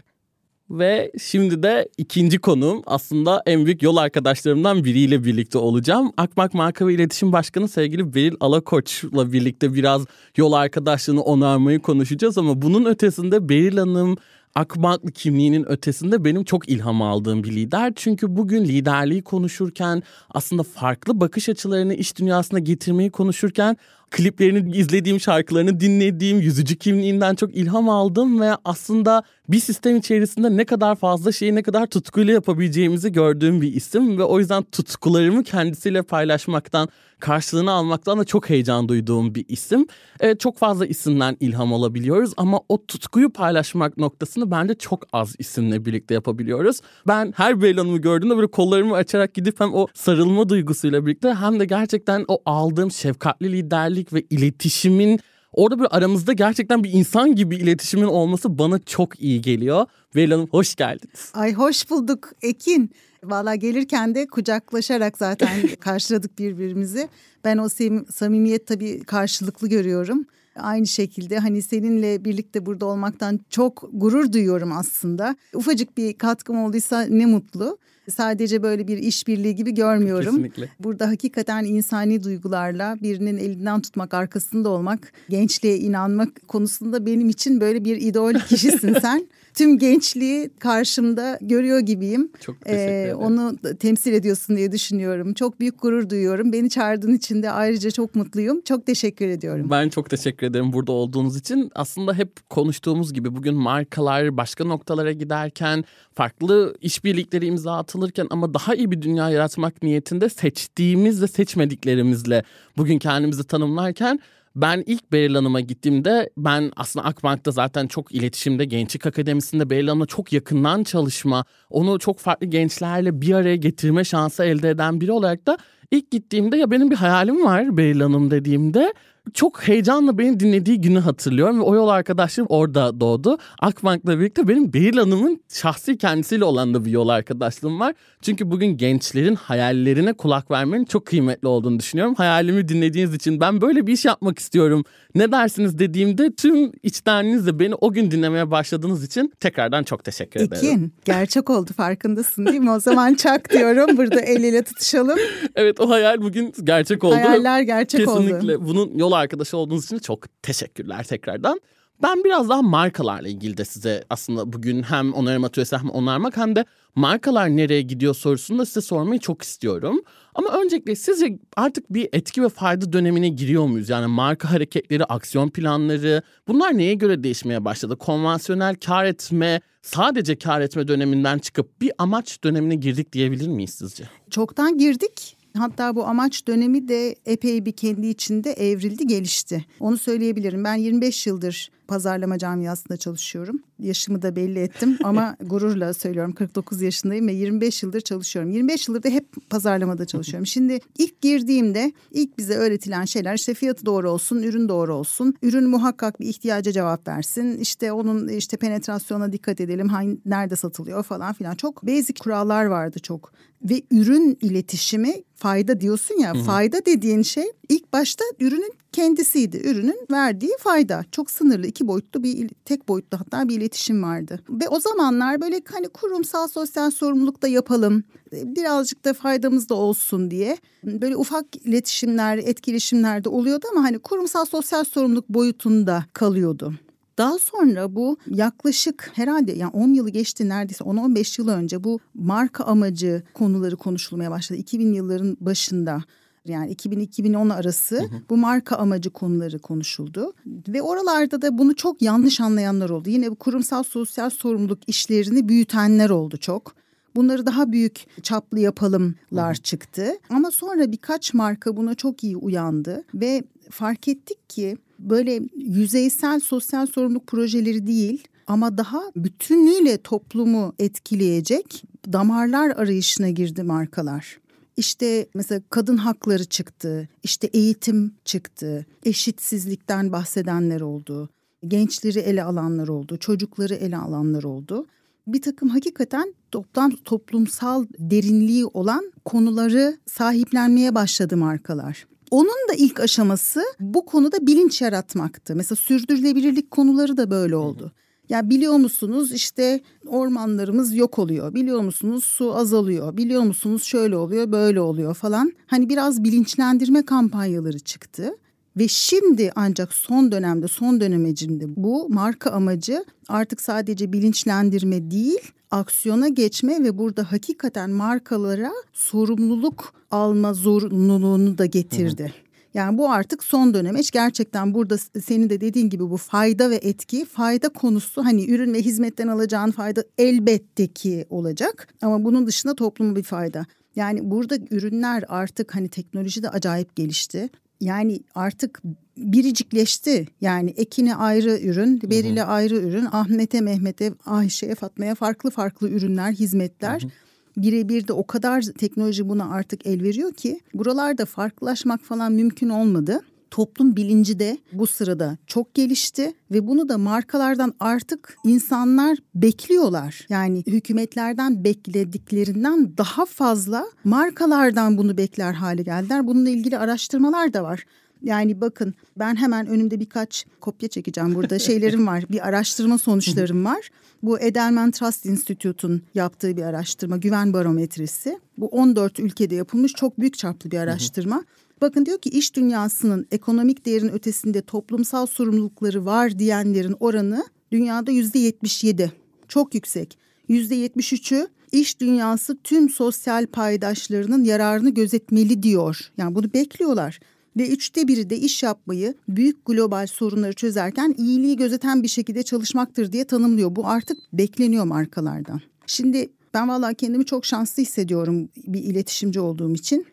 Ve şimdi de ikinci konuğum aslında en büyük yol arkadaşlarımdan biriyle birlikte olacağım. Akmak Marka ve İletişim Başkanı sevgili Beril Alakoç'la birlikte biraz yol arkadaşlığını onarmayı konuşacağız ama bunun ötesinde Beril Hanım akmaklı kimliğinin ötesinde benim çok ilham aldığım bir lider. Çünkü bugün liderliği konuşurken aslında farklı bakış açılarını iş dünyasına getirmeyi konuşurken kliplerini izlediğim, şarkılarını dinlediğim, yüzücü kimliğinden çok ilham aldım ve aslında bir sistem içerisinde ne kadar fazla şeyi ne kadar tutkuyla yapabileceğimizi gördüğüm bir isim ve o yüzden tutkularımı kendisiyle paylaşmaktan, karşılığını almaktan da çok heyecan duyduğum bir isim. Evet, çok fazla isimden ilham alabiliyoruz ama o tutkuyu paylaşmak noktasını bence çok az isimle birlikte yapabiliyoruz. Ben her Beylan'ımı gördüğümde böyle kollarımı açarak gidip hem o sarılma duygusuyla birlikte hem de gerçekten o aldığım şefkatli liderlik ve iletişimin Orada bir aramızda gerçekten bir insan gibi iletişimin olması bana çok iyi geliyor. Veil Hanım hoş geldiniz. Ay hoş bulduk Ekin. Valla gelirken de kucaklaşarak zaten karşıladık birbirimizi. Ben o samimiyet tabii karşılıklı görüyorum. Aynı şekilde hani seninle birlikte burada olmaktan çok gurur duyuyorum aslında. Ufacık bir katkım olduysa ne mutlu. Sadece böyle bir işbirliği gibi görmüyorum. Kesinlikle. Burada hakikaten insani duygularla birinin elinden tutmak, arkasında olmak, gençliğe inanmak konusunda benim için böyle bir idol kişisin sen. Tüm gençliği karşımda görüyor gibiyim. Çok teşekkür ee, ederim. Onu temsil ediyorsun diye düşünüyorum. Çok büyük gurur duyuyorum. Beni çağırdığın için de ayrıca çok mutluyum. Çok teşekkür ediyorum. Ben çok teşekkür ederim burada olduğunuz için. Aslında hep konuştuğumuz gibi bugün markalar başka noktalara giderken farklı işbirlikleri imza atılırken ama daha iyi bir dünya yaratmak niyetinde seçtiğimiz ve seçmediklerimizle bugün kendimizi tanımlarken ben ilk Beril Hanım'a gittiğimde ben aslında Akbank'ta zaten çok iletişimde Gençlik Akademisi'nde Beril Hanım'la çok yakından çalışma, onu çok farklı gençlerle bir araya getirme şansı elde eden biri olarak da ilk gittiğimde ya benim bir hayalim var Beril Hanım dediğimde çok heyecanla beni dinlediği günü hatırlıyorum ve o yol arkadaşlarım orada doğdu. Akbank'la birlikte benim Beril Hanım'ın şahsi kendisiyle olan da bir yol arkadaşlığım var. Çünkü bugün gençlerin hayallerine kulak vermenin çok kıymetli olduğunu düşünüyorum. Hayalimi dinlediğiniz için ben böyle bir iş yapmak istiyorum. Ne dersiniz dediğimde tüm içtenliğinizle beni o gün dinlemeye başladığınız için tekrardan çok teşekkür ederim. Ekin gerçek oldu farkındasın değil mi? O zaman çak diyorum burada el ele tutuşalım. evet o hayal bugün gerçek oldu. Hayaller gerçek Kesinlikle. oldu. Kesinlikle bunun yol arkadaşı olduğunuz için çok teşekkürler tekrardan. Ben biraz daha markalarla ilgili de size aslında bugün hem onarım atölyesi hem onarmak hem de markalar nereye gidiyor sorusunu da size sormayı çok istiyorum. Ama öncelikle sizce artık bir etki ve fayda dönemine giriyor muyuz? Yani marka hareketleri, aksiyon planları bunlar neye göre değişmeye başladı? Konvansiyonel kar etme, sadece kar etme döneminden çıkıp bir amaç dönemine girdik diyebilir miyiz sizce? Çoktan girdik Hatta bu amaç dönemi de epey bir kendi içinde evrildi, gelişti. Onu söyleyebilirim. Ben 25 yıldır pazarlama camiasında çalışıyorum. Yaşımı da belli ettim ama gururla söylüyorum 49 yaşındayım ve 25 yıldır çalışıyorum. 25 yıldır da hep pazarlamada çalışıyorum. Şimdi ilk girdiğimde ilk bize öğretilen şeyler işte fiyatı doğru olsun, ürün doğru olsun. Ürün muhakkak bir ihtiyaca cevap versin. İşte onun işte penetrasyona dikkat edelim. Hangi, nerede satılıyor falan filan. Çok basic kurallar vardı çok. Ve ürün iletişimi fayda diyorsun ya. Fayda dediğin şey ilk başta ürünün kendisiydi. Ürünün verdiği fayda. Çok sınırlı iki boyutlu bir tek boyutlu hatta bir iletişim vardı. Ve o zamanlar böyle hani kurumsal sosyal sorumluluk da yapalım. Birazcık da faydamız da olsun diye böyle ufak iletişimler, etkileşimler de oluyordu ama hani kurumsal sosyal sorumluluk boyutunda kalıyordu. Daha sonra bu yaklaşık herhalde yani 10 yılı geçti neredeyse 10-15 yıl önce bu marka amacı konuları konuşulmaya başladı. 2000 yılların başında yani 2000-2010 arası hı hı. bu marka amacı konuları konuşuldu. Ve oralarda da bunu çok yanlış anlayanlar oldu. Yine bu kurumsal sosyal sorumluluk işlerini büyütenler oldu çok. Bunları daha büyük çaplı yapalımlar hı çıktı. Ama sonra birkaç marka buna çok iyi uyandı ve fark ettik ki böyle yüzeysel sosyal sorumluluk projeleri değil ama daha bütünlüğüyle toplumu etkileyecek damarlar arayışına girdi markalar. İşte mesela kadın hakları çıktı, işte eğitim çıktı, eşitsizlikten bahsedenler oldu, gençleri ele alanlar oldu, çocukları ele alanlar oldu. Bir takım hakikaten toplam toplumsal derinliği olan konuları sahiplenmeye başladı markalar. Onun da ilk aşaması bu konuda bilinç yaratmaktı. Mesela sürdürülebilirlik konuları da böyle oldu. Ya biliyor musunuz işte ormanlarımız yok oluyor. Biliyor musunuz su azalıyor. Biliyor musunuz şöyle oluyor, böyle oluyor falan. Hani biraz bilinçlendirme kampanyaları çıktı. Ve şimdi ancak son dönemde, son dönemecinde bu marka amacı artık sadece bilinçlendirme değil, aksiyona geçme ve burada hakikaten markalara sorumluluk alma zorunluluğunu da getirdi. Hı hı. Yani bu artık son dönemeç gerçekten burada senin de dediğin gibi bu fayda ve etki fayda konusu hani ürün ve hizmetten alacağın fayda elbette ki olacak ama bunun dışında topluma bir fayda. Yani burada ürünler artık hani teknoloji de acayip gelişti. Yani artık biricikleşti. Yani Ekin'e ayrı ürün, Beril'e ayrı ürün, Ahmet'e, Mehmet'e, Ayşe'ye, Fatma'ya farklı farklı ürünler, hizmetler. Hı hı birebir de o kadar teknoloji buna artık el veriyor ki buralarda farklılaşmak falan mümkün olmadı. Toplum bilinci de bu sırada çok gelişti ve bunu da markalardan artık insanlar bekliyorlar. Yani hükümetlerden beklediklerinden daha fazla markalardan bunu bekler hale geldiler. Bununla ilgili araştırmalar da var. Yani bakın ben hemen önümde birkaç kopya çekeceğim burada şeylerim var. Bir araştırma sonuçlarım var. Bu Edelman Trust Institute'un yaptığı bir araştırma güven barometresi. Bu 14 ülkede yapılmış çok büyük çaplı bir araştırma. Bakın diyor ki iş dünyasının ekonomik değerin ötesinde toplumsal sorumlulukları var diyenlerin oranı dünyada yüzde 77. Çok yüksek. Yüzde 73'ü iş dünyası tüm sosyal paydaşlarının yararını gözetmeli diyor. Yani bunu bekliyorlar ve üçte biri de iş yapmayı büyük global sorunları çözerken iyiliği gözeten bir şekilde çalışmaktır diye tanımlıyor. Bu artık bekleniyor markalardan. Şimdi ben vallahi kendimi çok şanslı hissediyorum bir iletişimci olduğum için.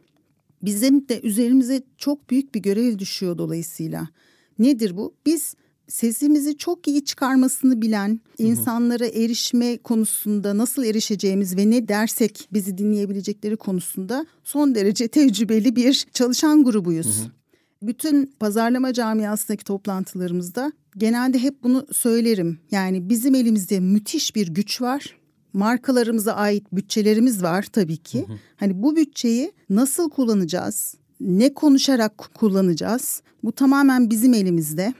Bizim de üzerimize çok büyük bir görev düşüyor dolayısıyla. Nedir bu? Biz sesimizi çok iyi çıkarmasını bilen, insanlara erişme konusunda nasıl erişeceğimiz ve ne dersek bizi dinleyebilecekleri konusunda son derece tecrübeli bir çalışan grubuyuz. Hı hı. Bütün pazarlama camiasındaki toplantılarımızda genelde hep bunu söylerim. Yani bizim elimizde müthiş bir güç var. Markalarımıza ait bütçelerimiz var tabii ki. Hı hı. Hani bu bütçeyi nasıl kullanacağız? Ne konuşarak kullanacağız? Bu tamamen bizim elimizde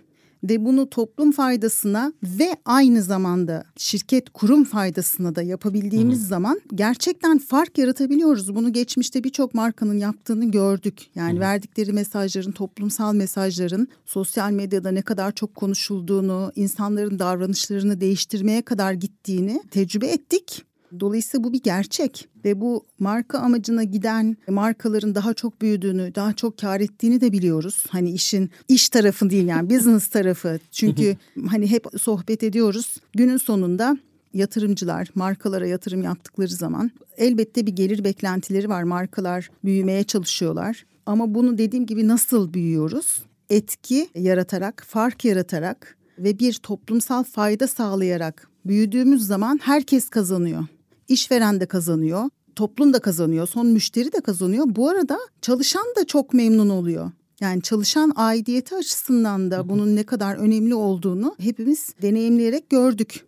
ve bunu toplum faydasına ve aynı zamanda şirket kurum faydasına da yapabildiğimiz Hı. zaman gerçekten fark yaratabiliyoruz. Bunu geçmişte birçok markanın yaptığını gördük. Yani Hı. verdikleri mesajların, toplumsal mesajların sosyal medyada ne kadar çok konuşulduğunu, insanların davranışlarını değiştirmeye kadar gittiğini tecrübe ettik. Dolayısıyla bu bir gerçek ve bu marka amacına giden markaların daha çok büyüdüğünü, daha çok kar ettiğini de biliyoruz. Hani işin iş tarafı değil yani business tarafı. Çünkü hani hep sohbet ediyoruz. Günün sonunda yatırımcılar markalara yatırım yaptıkları zaman elbette bir gelir beklentileri var. Markalar büyümeye çalışıyorlar. Ama bunu dediğim gibi nasıl büyüyoruz? Etki yaratarak, fark yaratarak ve bir toplumsal fayda sağlayarak büyüdüğümüz zaman herkes kazanıyor. İşveren de kazanıyor, toplum da kazanıyor, son müşteri de kazanıyor. Bu arada çalışan da çok memnun oluyor. Yani çalışan aidiyeti açısından da bunun ne kadar önemli olduğunu hepimiz deneyimleyerek gördük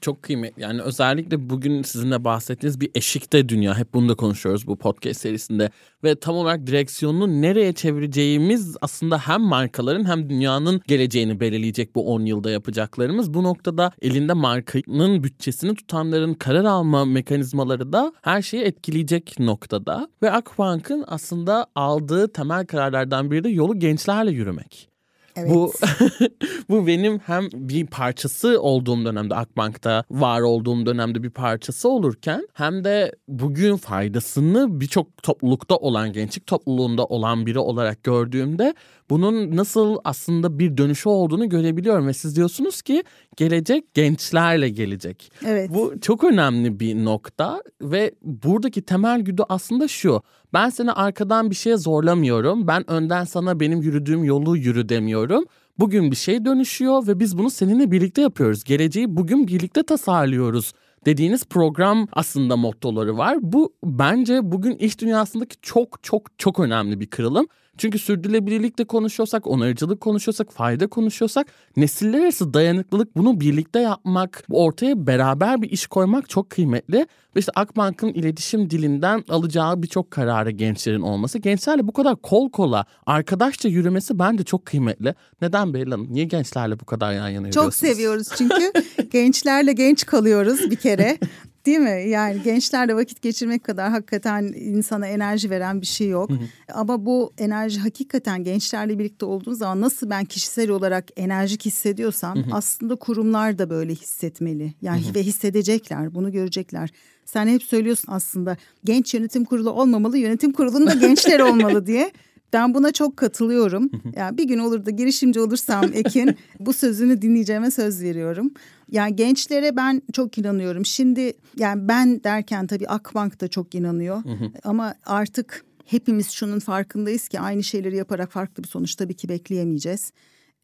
çok kıymetli. Yani özellikle bugün sizinle bahsettiğiniz bir eşikte dünya. Hep bunu da konuşuyoruz bu podcast serisinde. Ve tam olarak direksiyonunu nereye çevireceğimiz aslında hem markaların hem dünyanın geleceğini belirleyecek bu 10 yılda yapacaklarımız. Bu noktada elinde markanın bütçesini tutanların karar alma mekanizmaları da her şeyi etkileyecek noktada. Ve Akbank'ın aslında aldığı temel kararlardan biri de yolu gençlerle yürümek. Evet. Bu bu benim hem bir parçası olduğum dönemde Akbank'ta var olduğum dönemde bir parçası olurken hem de bugün faydasını birçok toplulukta olan gençlik topluluğunda olan biri olarak gördüğümde bunun nasıl aslında bir dönüşü olduğunu görebiliyorum ve siz diyorsunuz ki gelecek gençlerle gelecek. Evet. Bu çok önemli bir nokta ve buradaki temel güdü aslında şu. Ben seni arkadan bir şeye zorlamıyorum. Ben önden sana benim yürüdüğüm yolu yürü demiyorum. Bugün bir şey dönüşüyor ve biz bunu seninle birlikte yapıyoruz. Geleceği bugün birlikte tasarlıyoruz dediğiniz program aslında mottoları var. Bu bence bugün iş dünyasındaki çok çok çok önemli bir kırılım. Çünkü sürdürülebilirlikle konuşuyorsak, onarıcılık konuşuyorsak, fayda konuşuyorsak nesiller arası dayanıklılık bunu birlikte yapmak, ortaya beraber bir iş koymak çok kıymetli. Ve işte Akbank'ın iletişim dilinden alacağı birçok kararı gençlerin olması. Gençlerle bu kadar kol kola, arkadaşça yürümesi bence çok kıymetli. Neden Beril Hanım? Niye gençlerle bu kadar yan yana Çok seviyoruz çünkü gençlerle genç kalıyoruz bir kere. Değil mi? Yani gençlerle vakit geçirmek kadar hakikaten insana enerji veren bir şey yok. Ama bu enerji hakikaten gençlerle birlikte olduğun zaman nasıl ben kişisel olarak enerjik hissediyorsam aslında kurumlar da böyle hissetmeli. Yani ve hissedecekler, bunu görecekler. Sen hep söylüyorsun aslında genç yönetim kurulu olmamalı, yönetim kurulunda gençler olmalı diye. Ben buna çok katılıyorum. Yani bir gün olur da girişimci olursam Ekin bu sözünü dinleyeceğime söz veriyorum. Yani gençlere ben çok inanıyorum. Şimdi yani ben derken tabii Akbank da çok inanıyor. Ama artık hepimiz şunun farkındayız ki aynı şeyleri yaparak farklı bir sonuç tabii ki bekleyemeyeceğiz.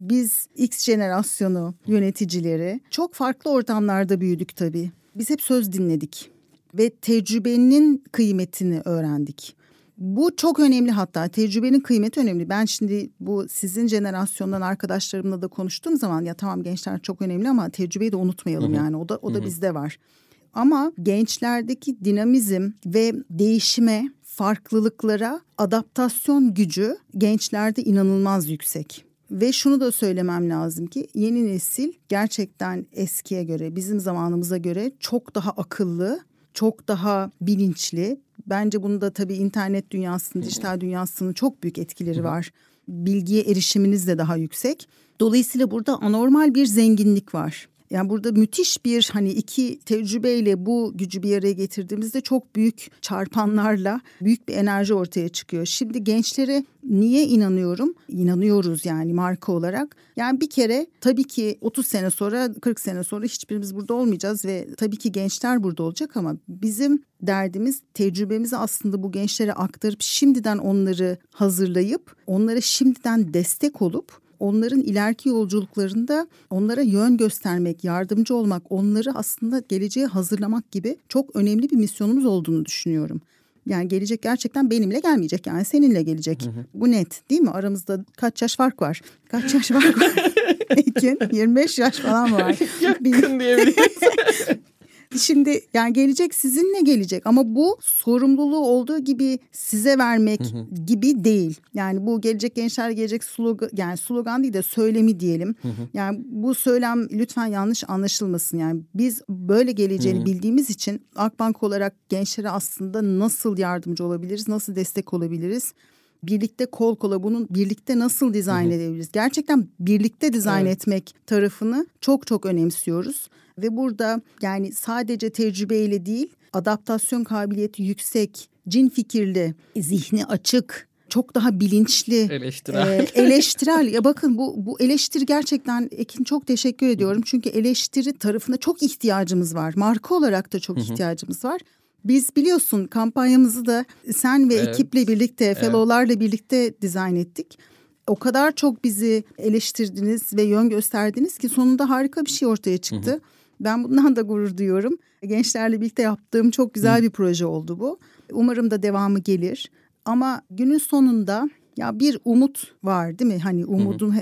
Biz X jenerasyonu yöneticileri çok farklı ortamlarda büyüdük tabii. Biz hep söz dinledik ve tecrübenin kıymetini öğrendik. Bu çok önemli hatta tecrübenin kıymeti önemli. Ben şimdi bu sizin jenerasyondan arkadaşlarımla da konuştuğum zaman ya tamam gençler çok önemli ama tecrübeyi de unutmayalım yani o da o da bizde var. Ama gençlerdeki dinamizm ve değişime, farklılıklara adaptasyon gücü gençlerde inanılmaz yüksek. Ve şunu da söylemem lazım ki yeni nesil gerçekten eskiye göre, bizim zamanımıza göre çok daha akıllı, çok daha bilinçli. Bence bunu da tabii internet dünyasının, dijital dünyasının çok büyük etkileri var. Bilgiye erişiminiz de daha yüksek. Dolayısıyla burada anormal bir zenginlik var. Yani burada müthiş bir hani iki tecrübeyle bu gücü bir araya getirdiğimizde çok büyük çarpanlarla büyük bir enerji ortaya çıkıyor. Şimdi gençlere niye inanıyorum? İnanıyoruz yani marka olarak. Yani bir kere tabii ki 30 sene sonra 40 sene sonra hiçbirimiz burada olmayacağız ve tabii ki gençler burada olacak ama bizim derdimiz tecrübemizi aslında bu gençlere aktarıp şimdiden onları hazırlayıp onlara şimdiden destek olup onların ileriki yolculuklarında onlara yön göstermek, yardımcı olmak, onları aslında geleceğe hazırlamak gibi çok önemli bir misyonumuz olduğunu düşünüyorum. Yani gelecek gerçekten benimle gelmeyecek yani seninle gelecek. Hı hı. Bu net değil mi? Aramızda kaç yaş fark var? Kaç yaş fark var? Ekin 25 yaş falan var. Yakın diyebiliriz. Şimdi yani gelecek sizinle gelecek ama bu sorumluluğu olduğu gibi size vermek hı hı. gibi değil. Yani bu gelecek gençler gelecek slogan yani slogan değil de söylemi diyelim. Hı hı. Yani bu söylem lütfen yanlış anlaşılmasın. Yani biz böyle geleceğini hı hı. bildiğimiz için Akbank olarak gençlere aslında nasıl yardımcı olabiliriz? Nasıl destek olabiliriz? Birlikte kol kola bunun birlikte nasıl dizayn hı hı. edebiliriz? Gerçekten birlikte dizayn evet. etmek tarafını çok çok önemsiyoruz. Ve burada yani sadece tecrübeyle değil adaptasyon kabiliyeti yüksek, cin fikirli, zihni açık, çok daha bilinçli, eleştirel. E, eleştirel. ya bakın bu bu eleştiri gerçekten Ekin çok teşekkür ediyorum. Çünkü eleştiri tarafına çok ihtiyacımız var. Marka olarak da çok ihtiyacımız var. Biz biliyorsun kampanyamızı da sen ve evet. ekiple birlikte, fellow'larla birlikte dizayn ettik. O kadar çok bizi eleştirdiniz ve yön gösterdiniz ki sonunda harika bir şey ortaya çıktı. Hı hı. Ben bundan da gurur duyuyorum. Gençlerle birlikte yaptığım çok güzel Hı. bir proje oldu bu. Umarım da devamı gelir. Ama günün sonunda ya bir umut var değil mi? Hani umudun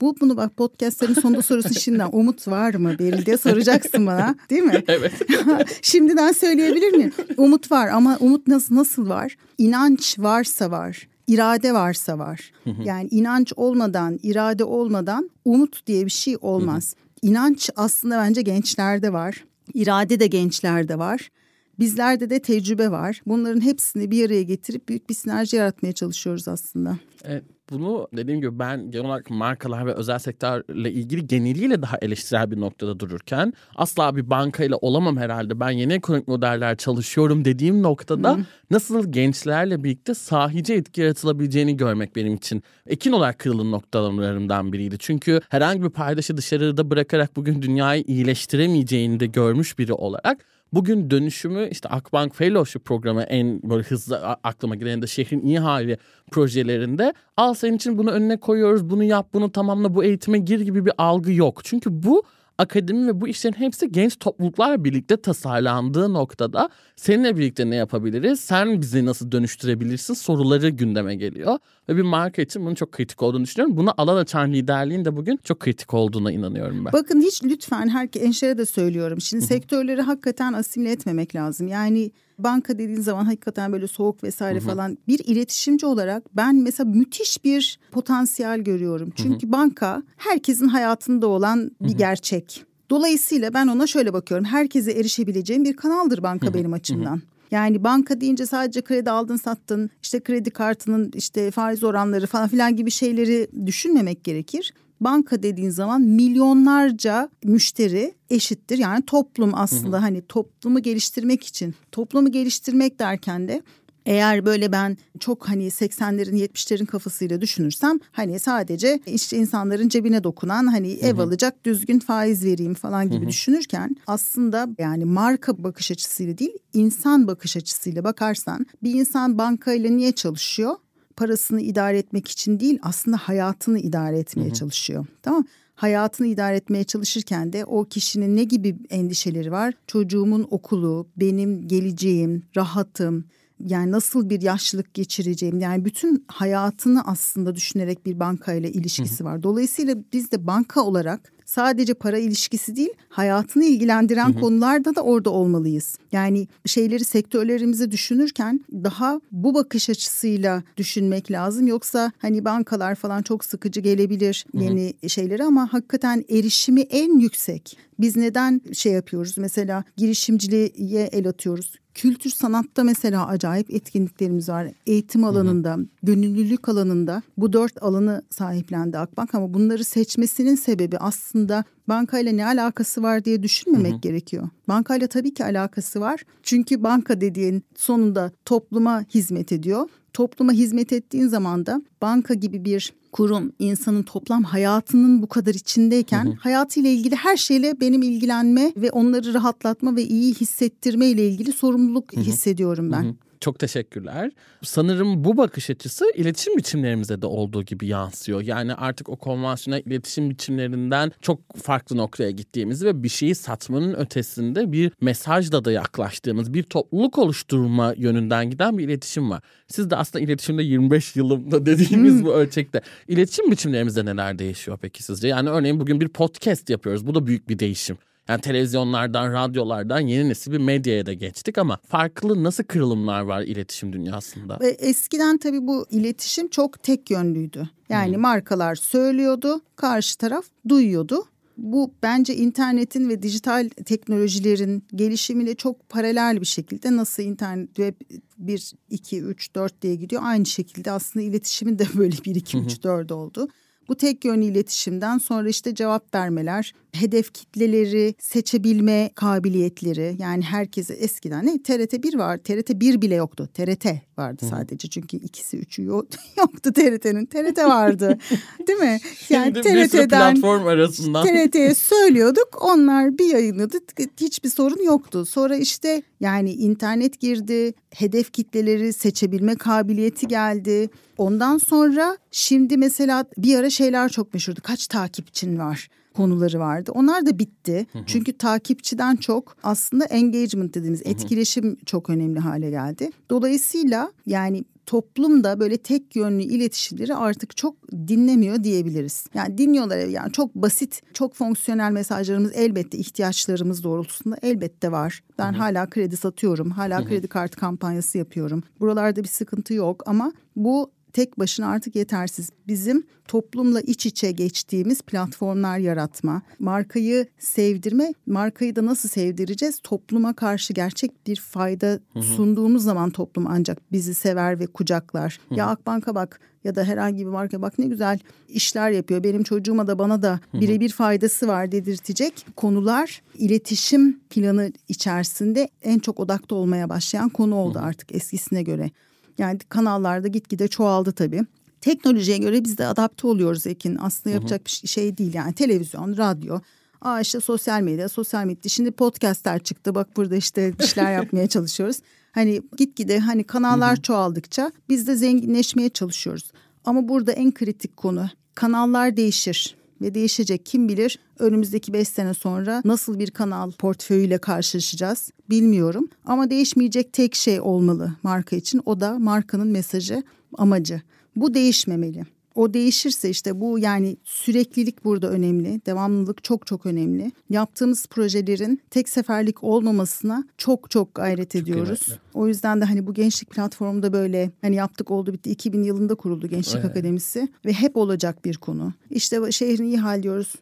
bu bunu bak podcastlerin sonunda sorusu şimdiden umut var mı Beril diye soracaksın bana değil mi? Evet. şimdiden söyleyebilir miyim? Umut var ama umut nasıl nasıl var? İnanç varsa var. İrade varsa var. Yani inanç olmadan, irade olmadan umut diye bir şey olmaz. İnanç aslında bence gençlerde var. İrade de gençlerde var. Bizlerde de tecrübe var. Bunların hepsini bir araya getirip büyük bir sinerji yaratmaya çalışıyoruz aslında. Evet, bunu dediğim gibi ben genel olarak markalar ve özel sektörle ilgili geneliyle daha eleştirel bir noktada dururken asla bir bankayla olamam herhalde ben yeni ekonomik modeller çalışıyorum dediğim noktada Hı. nasıl gençlerle birlikte sahici etki yaratılabileceğini görmek benim için ekin olarak kırılın noktalarımdan biriydi. Çünkü herhangi bir paydaşı dışarıda bırakarak bugün dünyayı iyileştiremeyeceğini de görmüş biri olarak Bugün dönüşümü işte Akbank Fellowship programı en böyle hızlı aklıma gelen de şehrin iyi hali projelerinde al senin için bunu önüne koyuyoruz bunu yap bunu tamamla bu eğitime gir gibi bir algı yok. Çünkü bu akademi ve bu işlerin hepsi genç topluluklarla birlikte tasarlandığı noktada seninle birlikte ne yapabiliriz? Sen bizi nasıl dönüştürebilirsin? Soruları gündeme geliyor. Ve bir marka için bunun çok kritik olduğunu düşünüyorum. Buna alan açan liderliğin de bugün çok kritik olduğuna inanıyorum ben. Bakın hiç lütfen her enşere de söylüyorum. Şimdi sektörleri hakikaten asimile etmemek lazım. Yani banka dediğin zaman hakikaten böyle soğuk vesaire falan bir iletişimci olarak ben mesela müthiş bir potansiyel görüyorum. Çünkü banka herkesin hayatında olan bir gerçek. Dolayısıyla ben ona şöyle bakıyorum. Herkese erişebileceğim bir kanaldır banka benim açımdan. Yani banka deyince sadece kredi aldın sattın işte kredi kartının işte faiz oranları falan filan gibi şeyleri düşünmemek gerekir. Banka dediğin zaman milyonlarca müşteri eşittir. Yani toplum aslında hani toplumu geliştirmek için toplumu geliştirmek derken de eğer böyle ben çok hani 80'lerin 70'lerin kafasıyla düşünürsem hani sadece işte insanların cebine dokunan hani ev alacak düzgün faiz vereyim falan gibi düşünürken aslında yani marka bakış açısıyla değil insan bakış açısıyla bakarsan bir insan bankayla niye çalışıyor? Parasını idare etmek için değil aslında hayatını idare etmeye çalışıyor. Tamam hayatını idare etmeye çalışırken de o kişinin ne gibi endişeleri var? Çocuğumun okulu, benim geleceğim, rahatım, yani nasıl bir yaşlılık geçireceğim yani bütün hayatını aslında düşünerek bir bankayla ilişkisi var. Dolayısıyla biz de banka olarak sadece para ilişkisi değil hayatını ilgilendiren konularda da orada olmalıyız. Yani şeyleri sektörlerimizi düşünürken daha bu bakış açısıyla düşünmek lazım. Yoksa hani bankalar falan çok sıkıcı gelebilir yeni şeyleri ama hakikaten erişimi en yüksek. Biz neden şey yapıyoruz mesela girişimciliğe el atıyoruz kültür sanatta mesela acayip etkinliklerimiz var. Eğitim alanında, gönüllülük alanında bu dört alanı sahiplendi Akbank ama bunları seçmesinin sebebi aslında bankayla ne alakası var diye düşünmemek hı hı. gerekiyor. Bankayla tabii ki alakası var. Çünkü banka dediğin sonunda topluma hizmet ediyor. Topluma hizmet ettiğin zaman da banka gibi bir kurum insanın toplam hayatının bu kadar içindeyken hı hı. hayatıyla ilgili her şeyle benim ilgilenme ve onları rahatlatma ve iyi hissettirme ile ilgili sorumluluk hı hı. hissediyorum ben. Hı hı. Çok teşekkürler. Sanırım bu bakış açısı iletişim biçimlerimize de olduğu gibi yansıyor. Yani artık o konvansiyonel iletişim biçimlerinden çok farklı noktaya gittiğimiz ve bir şeyi satmanın ötesinde bir mesajla da yaklaştığımız, bir topluluk oluşturma yönünden giden bir iletişim var. Siz de aslında iletişimde 25 yılımda dediğimiz hmm. bu ölçekte. İletişim biçimlerimizde neler değişiyor peki sizce? Yani örneğin bugün bir podcast yapıyoruz. Bu da büyük bir değişim. Yani televizyonlardan, radyolardan yeni nesil bir medyaya da geçtik ama farklı nasıl kırılımlar var iletişim dünyasında? Ve eskiden tabii bu iletişim çok tek yönlüydü. Yani hmm. markalar söylüyordu, karşı taraf duyuyordu. Bu bence internetin ve dijital teknolojilerin gelişimiyle çok paralel bir şekilde nasıl internet web 1, 2, 3, 4 diye gidiyor. Aynı şekilde aslında iletişimin de böyle 1, 2, 3, 4 oldu. Bu tek yönlü iletişimden sonra işte cevap vermeler, hedef kitleleri seçebilme kabiliyetleri yani herkese eskiden ne TRT 1 var TRT 1 bile yoktu TRT vardı sadece çünkü ikisi üçü yoktu TRT'nin TRT vardı değil mi? Yani TRT'den platform arasından TRT'ye söylüyorduk onlar bir yayınladı hiçbir sorun yoktu. Sonra işte yani internet girdi hedef kitleleri seçebilme kabiliyeti geldi. Ondan sonra şimdi mesela bir ara şeyler çok meşhurdu kaç takipçin var? Konuları vardı. Onlar da bitti. Hı hı. Çünkü takipçiden çok aslında engagement dediğimiz etkileşim hı çok önemli hale geldi. Dolayısıyla yani toplumda böyle tek yönlü iletişimleri artık çok dinlemiyor diyebiliriz. Yani dinliyorlar yani çok basit, çok fonksiyonel mesajlarımız elbette ihtiyaçlarımız doğrultusunda elbette var. Ben Hı-hı. hala kredi satıyorum, hala Hı-hı. kredi kartı kampanyası yapıyorum. Buralarda bir sıkıntı yok ama bu tek başına artık yetersiz. Bizim toplumla iç içe geçtiğimiz platformlar yaratma, markayı sevdirme, markayı da nasıl sevdireceğiz? Topluma karşı gerçek bir fayda sunduğumuz zaman toplum ancak bizi sever ve kucaklar. Ya Akbank'a bak ya da herhangi bir marka bak ne güzel işler yapıyor. Benim çocuğuma da bana da birebir faydası var dedirtecek konular iletişim planı içerisinde en çok odakta olmaya başlayan konu oldu artık eskisine göre. Yani kanallarda gitgide çoğaldı tabii. Teknolojiye göre biz de adapte oluyoruz Ekin. Aslında yapacak bir şey değil yani televizyon, radyo. Aa işte sosyal medya, sosyal medya. Şimdi podcastler çıktı. Bak burada işte işler yapmaya çalışıyoruz. Hani gitgide hani kanallar çoğaldıkça biz de zenginleşmeye çalışıyoruz. Ama burada en kritik konu kanallar değişir. Ve değişecek. Kim bilir önümüzdeki 5 sene sonra nasıl bir kanal portföyüyle karşılaşacağız bilmiyorum. Ama değişmeyecek tek şey olmalı marka için o da markanın mesajı, amacı. Bu değişmemeli. O değişirse işte bu yani süreklilik burada önemli. Devamlılık çok çok önemli. Yaptığımız projelerin tek seferlik olmamasına çok çok gayret çok ediyoruz. Kıymetli. O yüzden de hani bu gençlik platformu da böyle hani yaptık oldu bitti. 2000 yılında kuruldu Gençlik evet. Akademisi ve hep olacak bir konu. İşte şehrini iyi hallediyoruz.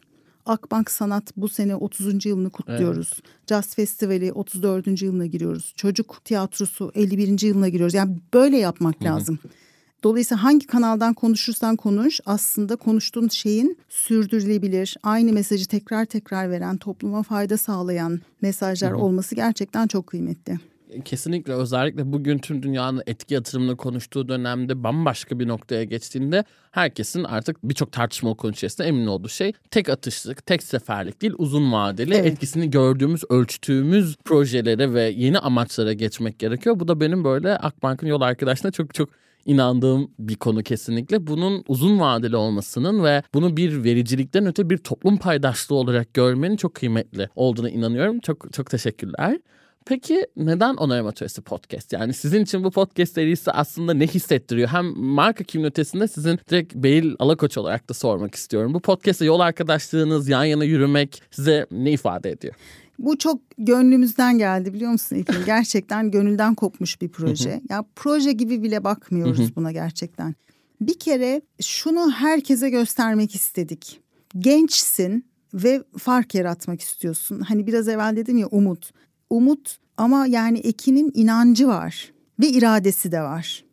Akbank Sanat bu sene 30. yılını kutluyoruz. Evet. Jazz Festivali 34. yılına giriyoruz. Çocuk tiyatrosu 51. yılına giriyoruz. Yani böyle yapmak lazım. Dolayısıyla hangi kanaldan konuşursan konuş aslında konuştuğun şeyin sürdürülebilir, aynı mesajı tekrar tekrar veren, topluma fayda sağlayan mesajlar Hı-hı. olması gerçekten çok kıymetli. Kesinlikle özellikle bugün tüm dünyanın etki yatırımını konuştuğu dönemde bambaşka bir noktaya geçtiğinde herkesin artık birçok tartışmalı konu içerisinde emin olduğu şey tek atışlık, tek seferlik değil uzun vadeli evet. etkisini gördüğümüz, ölçtüğümüz projelere ve yeni amaçlara geçmek gerekiyor. Bu da benim böyle Akbank'ın yol arkadaşına çok çok inandığım bir konu kesinlikle. Bunun uzun vadeli olmasının ve bunu bir vericilikten öte bir toplum paydaşlığı olarak görmenin çok kıymetli olduğuna inanıyorum. Çok çok teşekkürler. Peki neden Onarım Atölyesi Podcast? Yani sizin için bu podcast serisi aslında ne hissettiriyor? Hem marka kimliği ötesinde sizin direkt Beyl Alakoç olarak da sormak istiyorum. Bu podcast'te yol arkadaşlığınız, yan yana yürümek size ne ifade ediyor? Bu çok gönlümüzden geldi biliyor musun İlkin? Gerçekten gönülden kopmuş bir proje. ya proje gibi bile bakmıyoruz buna gerçekten. Bir kere şunu herkese göstermek istedik. Gençsin ve fark yaratmak istiyorsun. Hani biraz evvel dedim ya umut. Umut ama yani Ekin'in inancı var ve iradesi de var.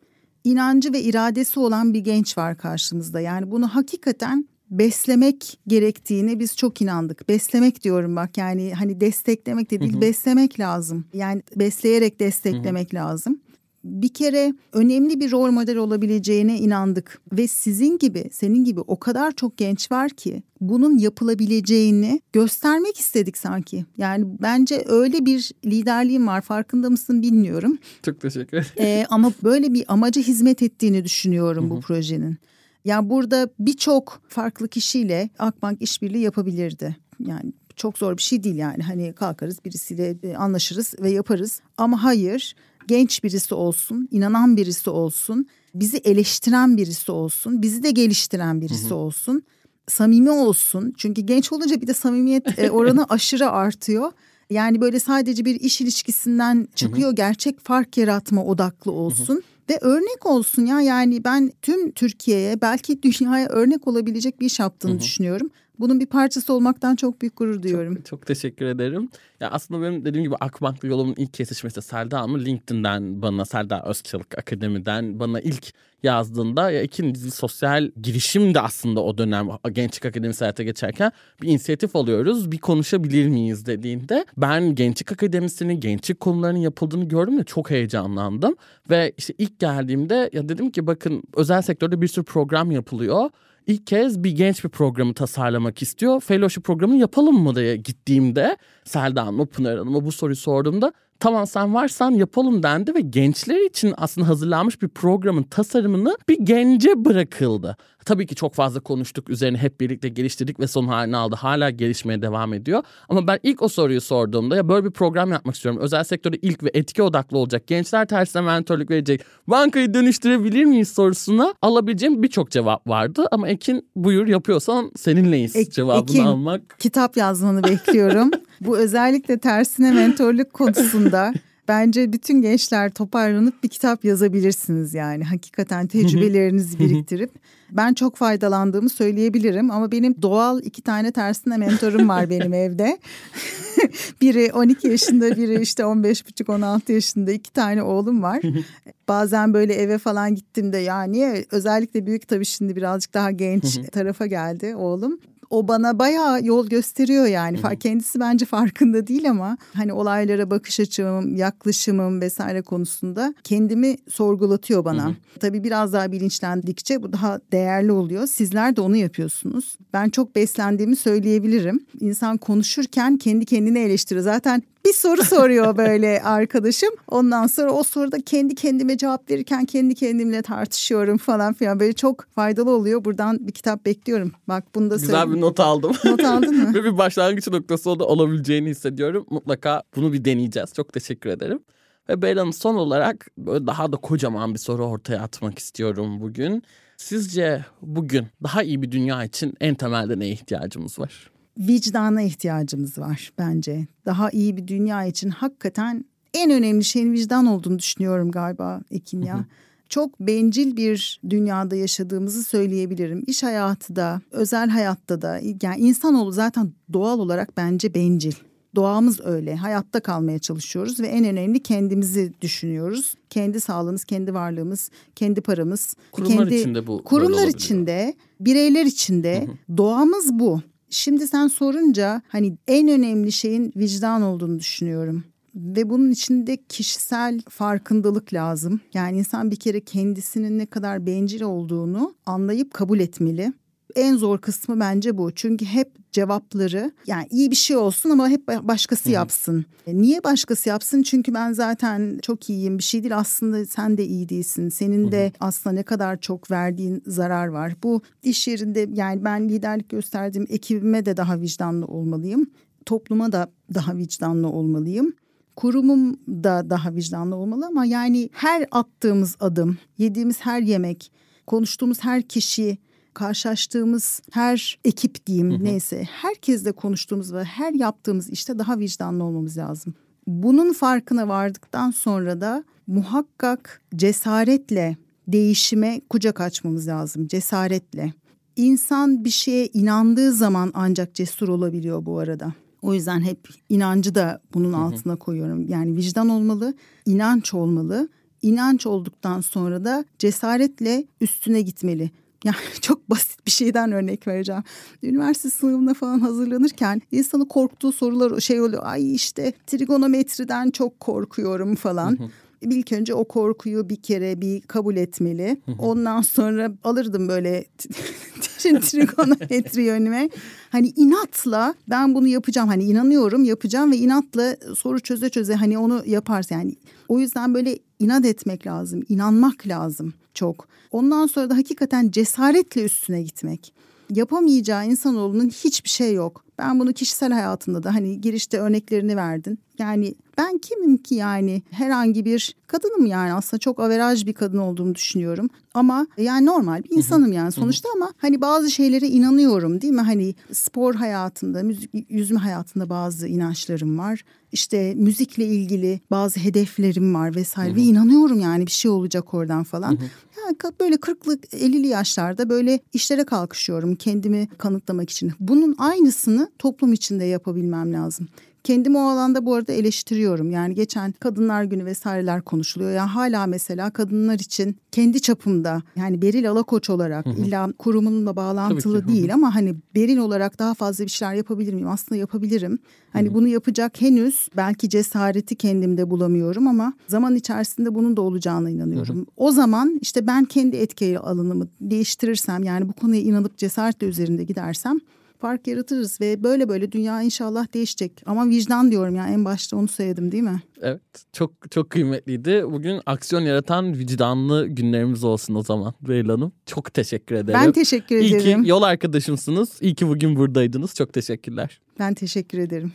İnancı ve iradesi olan bir genç var karşımızda. Yani bunu hakikaten beslemek gerektiğini biz çok inandık. Beslemek diyorum bak yani hani desteklemek de değil hı hı. beslemek lazım. Yani besleyerek desteklemek hı hı. lazım. Bir kere önemli bir rol model olabileceğine inandık ve sizin gibi senin gibi o kadar çok genç var ki bunun yapılabileceğini göstermek istedik sanki. Yani bence öyle bir liderliğim var farkında mısın bilmiyorum. Çok teşekkür ederim. Ee, ama böyle bir amaca hizmet ettiğini düşünüyorum Hı-hı. bu projenin. Yani burada birçok farklı kişiyle Akbank işbirliği yapabilirdi. Yani çok zor bir şey değil yani. Hani kalkarız birisiyle e, anlaşırız ve yaparız. Ama hayır genç birisi olsun, inanan birisi olsun, bizi eleştiren birisi olsun, bizi de geliştiren birisi hı hı. olsun. Samimi olsun. Çünkü genç olunca bir de samimiyet e, oranı aşırı artıyor. Yani böyle sadece bir iş ilişkisinden çıkıyor. Hı hı. Gerçek fark yaratma odaklı olsun. Hı hı ve örnek olsun ya yani ben tüm Türkiye'ye belki dünyaya örnek olabilecek bir iş yaptığını Hı-hı. düşünüyorum. Bunun bir parçası olmaktan çok büyük gurur duyuyorum. Çok, çok teşekkür ederim. Ya aslında benim dediğim gibi Akbank'la yolumun ilk kesişmesi Selda Hanım LinkedIn'den bana Selda Özçılık Akademi'den bana ilk yazdığında ya ikinci sosyal girişim de aslında o dönem Gençlik Akademisi hayata geçerken bir inisiyatif alıyoruz. Bir konuşabilir miyiz dediğinde ben Gençlik Akademisi'nin gençlik konularının yapıldığını gördüm de çok heyecanlandım. Ve işte ilk geldiğimde ya dedim ki bakın özel sektörde bir sürü program yapılıyor ilk kez bir genç bir programı tasarlamak istiyor. Fellowship programını yapalım mı diye gittiğimde Selda Hanım'a Pınar Hanım'a bu soruyu sorduğumda tamam sen varsan yapalım dendi ve gençler için aslında hazırlanmış bir programın tasarımını bir gence bırakıldı. Tabii ki çok fazla konuştuk üzerine hep birlikte geliştirdik ve son halini aldı. Hala gelişmeye devam ediyor. Ama ben ilk o soruyu sorduğumda ya böyle bir program yapmak istiyorum. Özel sektörde ilk ve etki odaklı olacak. Gençler tersine mentorluk verecek. Bankayı dönüştürebilir miyiz sorusuna alabileceğim birçok cevap vardı. Ama Ekin buyur yapıyorsan seninleyiz Ek, cevabını Ekin, almak. kitap yazmanı bekliyorum. Bu özellikle tersine mentorluk konusunda bence bütün gençler toparlanıp bir kitap yazabilirsiniz yani. Hakikaten tecrübelerinizi biriktirip ben çok faydalandığımı söyleyebilirim ama benim doğal iki tane tersine mentorum var benim evde. biri 12 yaşında, biri işte 15 buçuk 16 yaşında iki tane oğlum var. Bazen böyle eve falan gittiğimde ya niye özellikle büyük tabii şimdi birazcık daha genç tarafa geldi oğlum o bana bayağı yol gösteriyor yani. Hı-hı. Kendisi bence farkında değil ama hani olaylara bakış açım, yaklaşımım vesaire konusunda kendimi sorgulatıyor bana. Hı-hı. Tabii biraz daha bilinçlendikçe bu daha değerli oluyor. Sizler de onu yapıyorsunuz. Ben çok beslendiğimi söyleyebilirim. İnsan konuşurken kendi kendini eleştiriyor. Zaten bir soru soruyor böyle arkadaşım. Ondan sonra o soruda kendi kendime cevap verirken kendi kendimle tartışıyorum falan filan. Böyle çok faydalı oluyor. Buradan bir kitap bekliyorum. Bak bunu da Güzel söyleyeyim. bir not aldım. Not aldın mı? Ve bir başlangıç noktası da olabileceğini hissediyorum. Mutlaka bunu bir deneyeceğiz. Çok teşekkür ederim. Ve Beylan son olarak böyle daha da kocaman bir soru ortaya atmak istiyorum bugün. Sizce bugün daha iyi bir dünya için en temelde neye ihtiyacımız var? Vicdana ihtiyacımız var bence. Daha iyi bir dünya için hakikaten en önemli şeyin vicdan olduğunu düşünüyorum galiba Ekin ya. Çok bencil bir dünyada yaşadığımızı söyleyebilirim. İş hayatı da, özel hayatta da yani insanoğlu zaten doğal olarak bence bencil. Doğamız öyle. Hayatta kalmaya çalışıyoruz ve en önemli kendimizi düşünüyoruz. Kendi sağlığımız, kendi varlığımız, kendi paramız. Kurumlar kendi, içinde bu Kurumlar içinde, bireyler içinde doğamız bu. Şimdi sen sorunca hani en önemli şeyin vicdan olduğunu düşünüyorum. Ve bunun içinde kişisel farkındalık lazım. Yani insan bir kere kendisinin ne kadar bencil olduğunu anlayıp kabul etmeli. En zor kısmı bence bu. Çünkü hep cevapları yani iyi bir şey olsun ama hep başkası yapsın. E, Niye başkası yapsın? Çünkü ben zaten çok iyiyim bir şey değil. Aslında sen de iyi değilsin. Senin de aslında ne kadar çok verdiğin zarar var. Bu iş yerinde yani ben liderlik gösterdiğim ekibime de daha vicdanlı olmalıyım. Topluma da daha vicdanlı olmalıyım kurumum da daha vicdanlı olmalı ama yani her attığımız adım, yediğimiz her yemek, konuştuğumuz her kişi, karşılaştığımız her ekip diyeyim neyse herkesle konuştuğumuz ve her yaptığımız işte daha vicdanlı olmamız lazım. Bunun farkına vardıktan sonra da muhakkak cesaretle değişime kucak açmamız lazım. Cesaretle. İnsan bir şeye inandığı zaman ancak cesur olabiliyor bu arada. O yüzden hep inancı da bunun altına koyuyorum. Yani vicdan olmalı, inanç olmalı. İnanç olduktan sonra da cesaretle üstüne gitmeli. Yani çok basit bir şeyden örnek vereceğim. Üniversite sınavına falan hazırlanırken insanı korktuğu sorular şey oluyor. Ay işte trigonometriden çok korkuyorum falan. İlk önce o korkuyu bir kere bir kabul etmeli. Ondan sonra alırdım böyle trigonometri önüme. Hani inatla ben bunu yapacağım. Hani inanıyorum yapacağım ve inatla soru çöze çöze hani onu yaparsın. Yani o yüzden böyle inat etmek lazım. inanmak lazım çok. Ondan sonra da hakikaten cesaretle üstüne gitmek. Yapamayacağı insanoğlunun hiçbir şey yok. Ben bunu kişisel hayatında da hani girişte örneklerini verdin. Yani ben kimim ki yani herhangi bir kadınım yani aslında çok averaj bir kadın olduğumu düşünüyorum. Ama yani normal bir insanım yani sonuçta ama hani bazı şeylere inanıyorum değil mi? Hani spor hayatında, müzik, yüzme hayatında bazı inançlarım var. İşte müzikle ilgili bazı hedeflerim var vesaire ve inanıyorum yani bir şey olacak oradan falan. Yani böyle 40'lı 50'li yaşlarda böyle işlere kalkışıyorum kendimi kanıtlamak için. Bunun aynısını toplum içinde yapabilmem lazım. Kendimi o alanda bu arada eleştiriyorum. Yani geçen Kadınlar Günü vesaireler konuşuluyor. Yani hala mesela kadınlar için kendi çapımda yani Beril Alakoç olarak illa kurumunla bağlantılı ki. değil ama hani Beril olarak daha fazla bir şeyler yapabilir miyim? Aslında yapabilirim. Hani bunu yapacak henüz belki cesareti kendimde bulamıyorum ama zaman içerisinde bunun da olacağına inanıyorum. O zaman işte ben kendi etki alanımı değiştirirsem yani bu konuya inanıp cesaretle üzerinde gidersem fark yaratırız ve böyle böyle dünya inşallah değişecek. Ama vicdan diyorum ya en başta onu söyledim değil mi? Evet çok çok kıymetliydi. Bugün aksiyon yaratan vicdanlı günlerimiz olsun o zaman Beyla Hanım. Çok teşekkür ederim. Ben teşekkür İyi ederim. ki yol arkadaşımsınız. İyi ki bugün buradaydınız. Çok teşekkürler. Ben teşekkür ederim.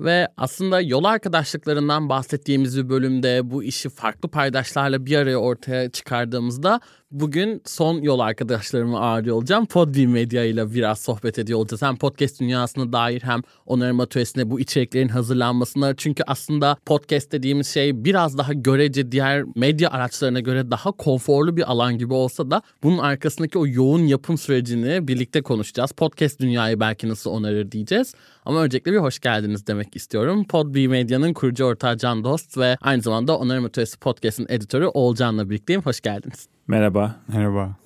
Ve aslında yol arkadaşlıklarından bahsettiğimiz bir bölümde bu işi farklı paydaşlarla bir araya ortaya çıkardığımızda bugün son yol arkadaşlarımı ağırlıyor olacağım. Podbi Medya ile biraz sohbet ediyor olacağız. Hem podcast dünyasına dair hem onarım atölyesinde bu içeriklerin hazırlanmasına. Çünkü aslında podcast dediğimiz şey biraz daha görece diğer medya araçlarına göre daha konforlu bir alan gibi olsa da bunun arkasındaki o yoğun yapım sürecini birlikte konuşacağız. Podcast dünyayı belki nasıl onarır diyeceğiz. Ama öncelikle bir hoş geldiniz demek istiyorum. Podbi Medya'nın kurucu ortağı Can Dost ve aynı zamanda Onarım Atölyesi Podcast'ın editörü Oğulcan'la birlikteyim. Hoş geldiniz. Merhaba. Merhaba.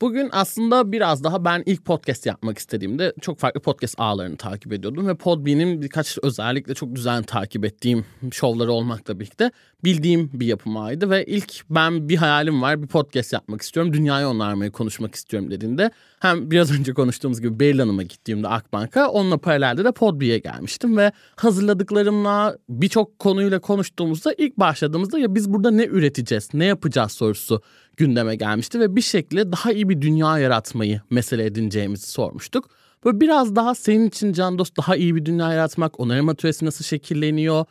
Bugün aslında biraz daha ben ilk podcast yapmak istediğimde çok farklı podcast ağlarını takip ediyordum ve Podbean'in birkaç özellikle çok düzenli takip ettiğim şovları olmakla birlikte bildiğim bir yapım ağıydı ve ilk ben bir hayalim var bir podcast yapmak istiyorum dünyayı onarmaya konuşmak istiyorum dediğinde hem biraz önce konuştuğumuz gibi Beril Hanım'a gittiğimde Akbank'a onunla paralelde de Podbean'e gelmiştim ve hazırladıklarımla birçok konuyla konuştuğumuzda ilk başladığımızda ya biz burada ne üreteceğiz ne yapacağız sorusu gündeme gelmişti ve bir şekilde daha iyi bir dünya yaratmayı mesele edineceğimizi sormuştuk. Böyle biraz daha senin için Can Dost daha iyi bir dünya yaratmak, onarım atölyesi nasıl şekilleniyor?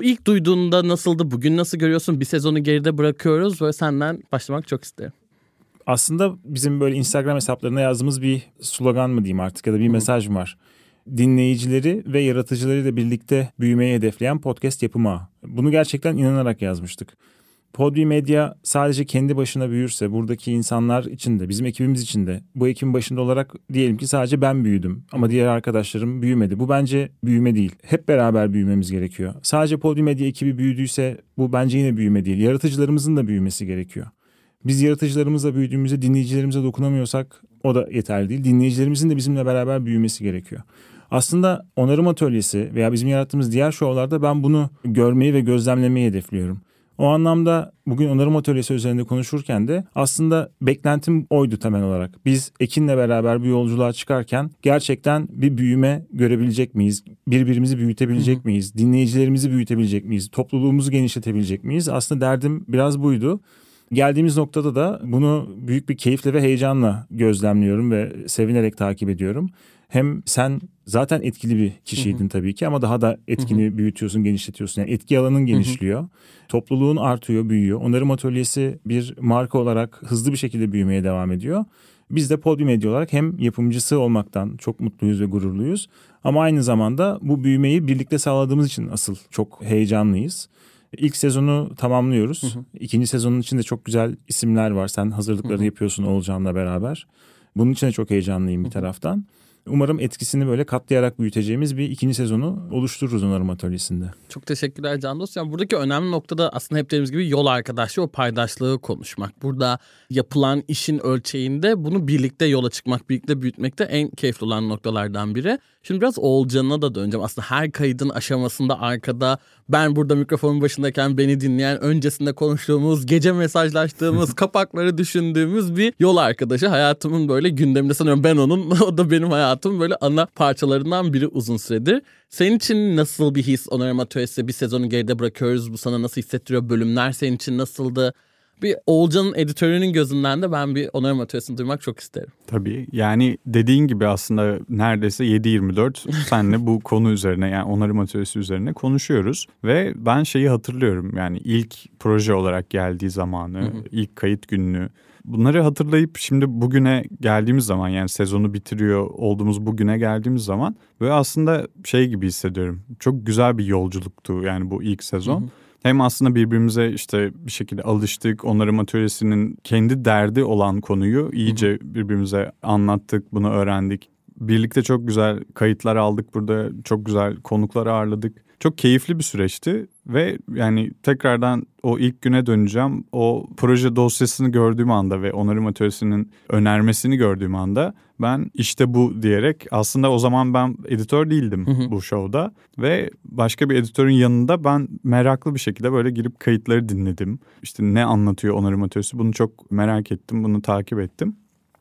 İlk duyduğunda nasıldı, bugün nasıl görüyorsun? Bir sezonu geride bırakıyoruz ve senden başlamak çok isterim. Aslında bizim böyle Instagram hesaplarına yazdığımız bir slogan mı diyeyim artık ya da bir mesaj mı var? Dinleyicileri ve yaratıcılarıyla birlikte büyümeyi hedefleyen podcast yapımı. Bunu gerçekten inanarak yazmıştık. Podbi Medya sadece kendi başına büyürse buradaki insanlar için de bizim ekibimiz için de bu ekibin başında olarak diyelim ki sadece ben büyüdüm ama diğer arkadaşlarım büyümedi. Bu bence büyüme değil. Hep beraber büyümemiz gerekiyor. Sadece Podbi Medya ekibi büyüdüyse bu bence yine büyüme değil. Yaratıcılarımızın da büyümesi gerekiyor. Biz yaratıcılarımızla büyüdüğümüzde dinleyicilerimize dokunamıyorsak o da yeterli değil. Dinleyicilerimizin de bizimle beraber büyümesi gerekiyor. Aslında onarım atölyesi veya bizim yarattığımız diğer şovlarda ben bunu görmeyi ve gözlemlemeyi hedefliyorum. O anlamda bugün onarım atölyesi üzerinde konuşurken de aslında beklentim oydu temel olarak. Biz Ekin'le beraber bu yolculuğa çıkarken gerçekten bir büyüme görebilecek miyiz? Birbirimizi büyütebilecek miyiz? Dinleyicilerimizi büyütebilecek miyiz? Topluluğumuzu genişletebilecek miyiz? Aslında derdim biraz buydu. Geldiğimiz noktada da bunu büyük bir keyifle ve heyecanla gözlemliyorum ve sevinerek takip ediyorum. Hem sen zaten etkili bir kişiydin tabii ki ama daha da etkini büyütüyorsun, genişletiyorsun. Yani etki alanın genişliyor. Topluluğun artıyor, büyüyor. Onarım atölyesi bir marka olarak hızlı bir şekilde büyümeye devam ediyor. Biz de Podium Medya olarak hem yapımcısı olmaktan çok mutluyuz ve gururluyuz. Ama aynı zamanda bu büyümeyi birlikte sağladığımız için asıl çok heyecanlıyız. İlk sezonu tamamlıyoruz. Hı hı. İkinci sezonun içinde çok güzel isimler var. Sen hazırlıkları hı hı. yapıyorsun Olcan'la beraber. Bunun için de çok heyecanlıyım bir taraftan. Umarım etkisini böyle katlayarak büyüteceğimiz bir ikinci sezonu oluştururuz onarım atölyesinde. Çok teşekkürler Can Dost. Yani buradaki önemli nokta da aslında hep dediğimiz gibi yol arkadaşlığı, o paydaşlığı konuşmak. Burada yapılan işin ölçeğinde bunu birlikte yola çıkmak, birlikte büyütmek de en keyifli olan noktalardan biri. Şimdi biraz Oğulcan'a da döneceğim. Aslında her kaydın aşamasında arkada ben burada mikrofonun başındayken beni dinleyen öncesinde konuştuğumuz, gece mesajlaştığımız, kapakları düşündüğümüz bir yol arkadaşı. Hayatımın böyle gündeminde sanıyorum ben onun, o da benim hayatım böyle ana parçalarından biri uzun süredir. Senin için nasıl bir his Onarım Atölyesi bir sezonu geride bırakıyoruz. Bu sana nasıl hissettiriyor? Bölümler senin için nasıldı? bir Oğulcan'ın editörünün gözünden de ben bir onarım atölyesini duymak çok isterim. Tabii yani dediğin gibi aslında neredeyse 7-24 senle bu konu üzerine yani onarım atölyesi üzerine konuşuyoruz. Ve ben şeyi hatırlıyorum yani ilk proje olarak geldiği zamanı, ilk kayıt gününü bunları hatırlayıp şimdi bugüne geldiğimiz zaman yani sezonu bitiriyor olduğumuz bugüne geldiğimiz zaman böyle aslında şey gibi hissediyorum. Çok güzel bir yolculuktu yani bu ilk sezon. Hı hı. Hem aslında birbirimize işte bir şekilde alıştık. Onarım atölyesinin kendi derdi olan konuyu iyice birbirimize anlattık, bunu öğrendik. Birlikte çok güzel kayıtlar aldık burada. Çok güzel konuklar ağırladık. Çok keyifli bir süreçti ve yani tekrardan o ilk güne döneceğim. O proje dosyasını gördüğüm anda ve onarım atölyesinin önermesini gördüğüm anda ben işte bu diyerek aslında o zaman ben editör değildim hı hı. bu şovda ve başka bir editörün yanında ben meraklı bir şekilde böyle girip kayıtları dinledim. İşte ne anlatıyor onarım atölyesi bunu çok merak ettim bunu takip ettim.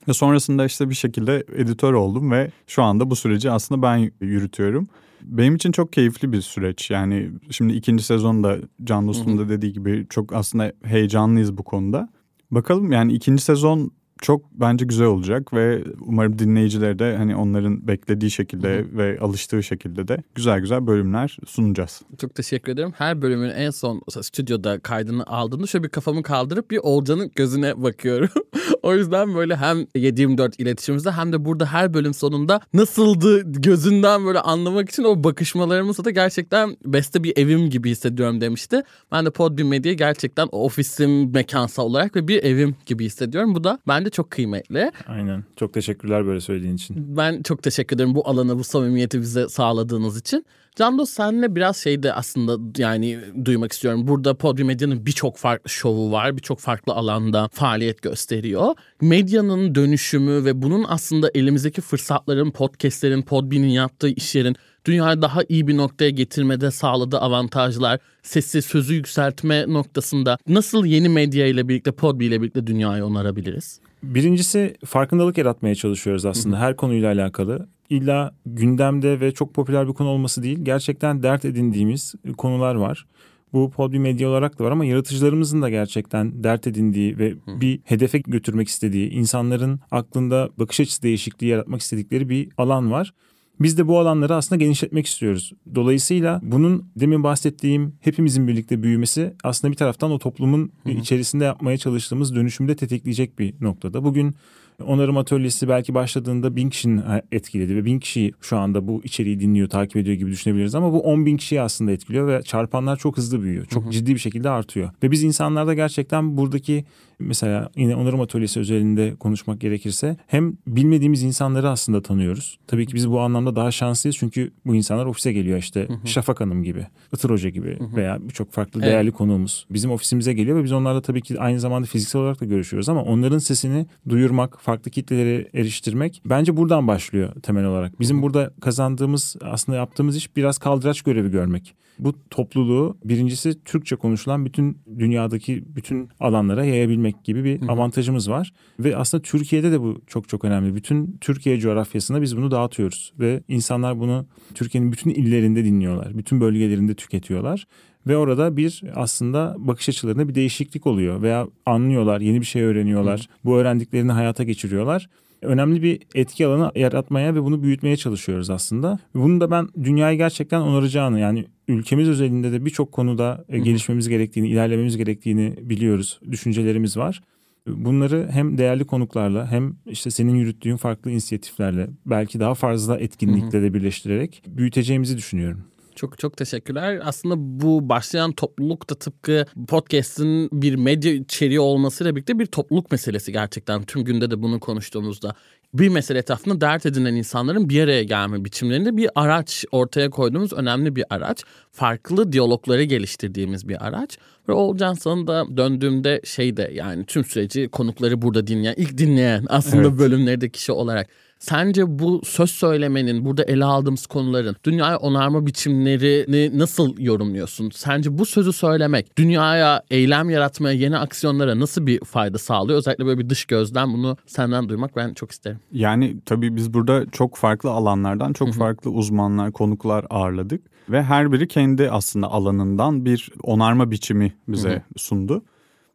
Ve sonrasında işte bir şekilde editör oldum ve şu anda bu süreci aslında ben yürütüyorum. Benim için çok keyifli bir süreç. Yani şimdi ikinci sezonda Can Dostum da dediği gibi çok aslında heyecanlıyız bu konuda. Bakalım yani ikinci sezon çok bence güzel olacak ve umarım dinleyiciler de hani onların beklediği şekilde Hı-hı. ve alıştığı şekilde de güzel güzel bölümler sunacağız. Çok teşekkür ederim. Her bölümün en son stüdyoda kaydını aldığımda şöyle bir kafamı kaldırıp bir Olcan'ın gözüne bakıyorum. o yüzden böyle hem 724 iletişimimizde hem de burada her bölüm sonunda nasıldı gözünden böyle anlamak için o bakışmalarımızda da gerçekten beste bir evim gibi hissediyorum demişti. Ben de Podbean Media gerçekten ofisim mekansal olarak ve bir evim gibi hissediyorum. Bu da bence çok kıymetli. Aynen. Çok teşekkürler böyle söylediğin için. Ben çok teşekkür ederim bu alana, bu samimiyeti bize sağladığınız için. Can Dost senle biraz şey de aslında yani duymak istiyorum. Burada Podium Medya'nın birçok farklı şovu var. Birçok farklı alanda faaliyet gösteriyor. Medyanın dönüşümü ve bunun aslında elimizdeki fırsatların, podcastlerin, Podbean'in yaptığı işlerin dünyayı daha iyi bir noktaya getirmede sağladığı avantajlar, sesi, sözü yükseltme noktasında nasıl yeni medya ile birlikte, Podbean ile birlikte dünyayı onarabiliriz? Birincisi farkındalık yaratmaya çalışıyoruz aslında her konuyla alakalı. İlla gündemde ve çok popüler bir konu olması değil, gerçekten dert edindiğimiz konular var. Bu Podbi Medya olarak da var ama yaratıcılarımızın da gerçekten dert edindiği ve bir hedefe götürmek istediği, insanların aklında bakış açısı değişikliği yaratmak istedikleri bir alan var. Biz de bu alanları aslında genişletmek istiyoruz. Dolayısıyla bunun demin bahsettiğim hepimizin birlikte büyümesi aslında bir taraftan o toplumun içerisinde yapmaya çalıştığımız dönüşümde tetikleyecek bir noktada. Bugün onarım atölyesi belki başladığında bin kişinin etkiledi ve bin kişi şu anda bu içeriği dinliyor, takip ediyor gibi düşünebiliriz. Ama bu on bin kişiyi aslında etkiliyor ve çarpanlar çok hızlı büyüyor. Çok ciddi bir şekilde artıyor. Ve biz insanlarda gerçekten buradaki mesela yine onarım atölyesi özelinde konuşmak gerekirse hem bilmediğimiz insanları aslında tanıyoruz. Tabii ki biz bu anlamda daha şanslıyız çünkü bu insanlar ofise geliyor işte Şafak Hanım gibi, Itır Hoca gibi veya birçok farklı Evet. değerli konuğumuz bizim ofisimize geliyor ve biz onlarla tabii ki aynı zamanda fiziksel olarak da görüşüyoruz ama onların sesini duyurmak, farklı kitlelere eriştirmek bence buradan başlıyor temel olarak. Bizim burada kazandığımız aslında yaptığımız iş biraz kaldıraç görevi görmek. Bu topluluğu birincisi Türkçe konuşulan bütün dünyadaki bütün alanlara yayabilmek gibi bir avantajımız var. Ve aslında Türkiye'de de bu çok çok önemli. Bütün Türkiye coğrafyasına biz bunu dağıtıyoruz. Ve insanlar bunu Türkiye'nin bütün illerinde dinliyorlar. Bütün bölgelerinde tüketiyorlar. Ve orada bir aslında bakış açılarında bir değişiklik oluyor. Veya anlıyorlar, yeni bir şey öğreniyorlar. Bu öğrendiklerini hayata geçiriyorlar önemli bir etki alanı yaratmaya ve bunu büyütmeye çalışıyoruz aslında. Bunu da ben dünyayı gerçekten onaracağını yani ülkemiz özelinde de birçok konuda e, gelişmemiz gerektiğini, ilerlememiz gerektiğini biliyoruz. Düşüncelerimiz var. Bunları hem değerli konuklarla hem işte senin yürüttüğün farklı inisiyatiflerle belki daha fazla etkinlikle de birleştirerek büyüteceğimizi düşünüyorum. Çok çok teşekkürler. Aslında bu başlayan topluluk da tıpkı podcast'in bir medya içeriği olmasıyla birlikte bir topluluk meselesi gerçekten. Tüm günde de bunu konuştuğumuzda. Bir mesele etrafında dert edinen insanların bir araya gelme biçimlerinde bir araç ortaya koyduğumuz önemli bir araç. Farklı diyalogları geliştirdiğimiz bir araç. Ve Oğulcan sana da döndüğümde şey de yani tüm süreci konukları burada dinleyen, ilk dinleyen aslında Evet. bölümlerde kişi olarak. Sence bu söz söylemenin, burada ele aldığımız konuların dünyaya onarma biçimlerini nasıl yorumluyorsun? Sence bu sözü söylemek dünyaya eylem yaratmaya, yeni aksiyonlara nasıl bir fayda sağlıyor? Özellikle böyle bir dış gözden bunu senden duymak ben çok isterim. Yani tabii biz burada çok farklı alanlardan çok farklı uzmanlar, konuklar ağırladık ve her biri kendi aslında alanından bir onarma biçimi bize sundu.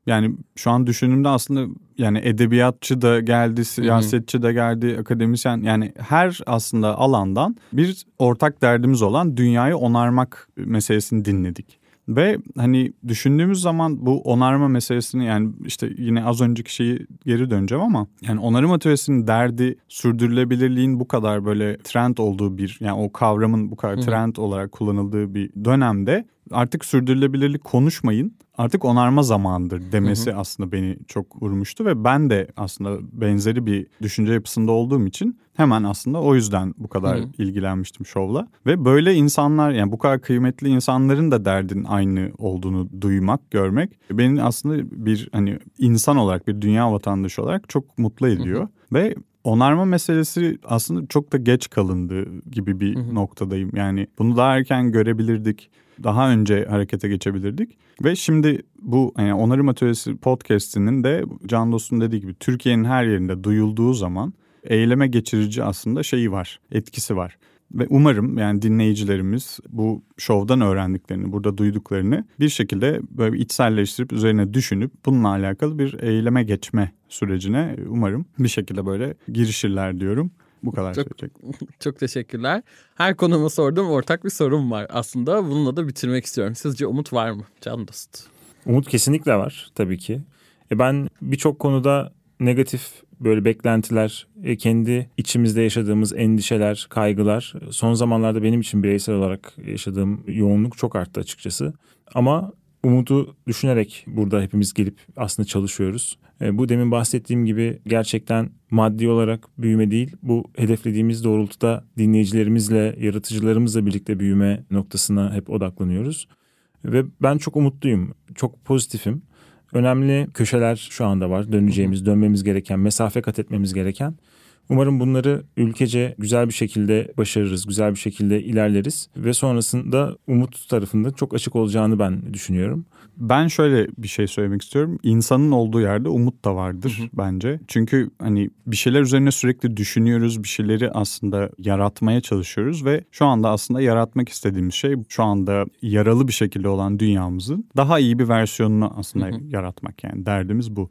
Yani şu an düşündüğümde aslında yani edebiyatçı da geldi, siyasetçi de geldi, akademisyen yani her aslında alandan bir ortak derdimiz olan dünyayı onarmak meselesini dinledik. Ve hani düşündüğümüz zaman bu onarma meselesini yani işte yine az önceki şeyi geri döneceğim ama yani onarım atölyesinin derdi sürdürülebilirliğin bu kadar böyle trend olduğu bir yani o kavramın bu kadar trend olarak kullanıldığı bir dönemde artık sürdürülebilirlik konuşmayın artık onarma zamanıdır demesi aslında beni çok vurmuştu ve ben de aslında benzeri bir düşünce yapısında olduğum için hemen aslında o yüzden bu kadar ilgilenmiştim şovla ve böyle insanlar yani bu kadar kıymetli insanların da derdin aynı olduğunu duymak, görmek beni aslında bir hani insan olarak bir dünya vatandaşı olarak çok mutlu ediyor ve onarma meselesi aslında çok da geç kalındı gibi bir noktadayım. Yani bunu daha erken görebilirdik. Daha önce harekete geçebilirdik. Ve şimdi bu yani Onarım Atölyesi podcast'inin de Can Dost'un dediği gibi Türkiye'nin her yerinde duyulduğu zaman eyleme geçirici aslında şeyi var, etkisi var. Ve umarım yani dinleyicilerimiz bu şovdan öğrendiklerini, burada duyduklarını bir şekilde böyle içselleştirip üzerine düşünüp bununla alakalı bir eyleme geçme sürecine umarım bir şekilde böyle girişirler diyorum. Bu kadar Çok- söyleyecek. Çok teşekkürler. Her konuma sorduğum ortak bir sorum var aslında. Bununla da bitirmek istiyorum. Sizce umut var mı Can Dost? Umut kesinlikle var tabii ki. E ben birçok konuda negatif böyle beklentiler, e, kendi içimizde yaşadığımız endişeler, kaygılar son zamanlarda benim için bireysel olarak yaşadığım yoğunluk çok arttı açıkçası. Ama umudu düşünerek burada hepimiz gelip aslında çalışıyoruz. E, bu demin bahsettiğim gibi gerçekten maddi olarak büyüme değil, bu hedeflediğimiz doğrultuda dinleyicilerimizle, yaratıcılarımızla birlikte büyüme noktasına hep odaklanıyoruz. Ve ben çok umutluyum, çok pozitifim. Önemli köşeler şu anda var. Döneceğimiz, dönmemiz gereken, mesafe kat etmemiz gereken. Umarım bunları ülkece güzel bir şekilde başarırız, güzel bir şekilde ilerleriz ve sonrasında umut tarafında çok açık olacağını ben düşünüyorum. Ben şöyle bir şey söylemek istiyorum. İnsanın olduğu yerde umut da vardır hı hı. bence. Çünkü hani bir şeyler üzerine sürekli düşünüyoruz, bir şeyleri aslında yaratmaya çalışıyoruz ve şu anda aslında yaratmak istediğimiz şey şu anda yaralı bir şekilde olan dünyamızın daha iyi bir versiyonunu aslında hı hı. yaratmak yani derdimiz bu.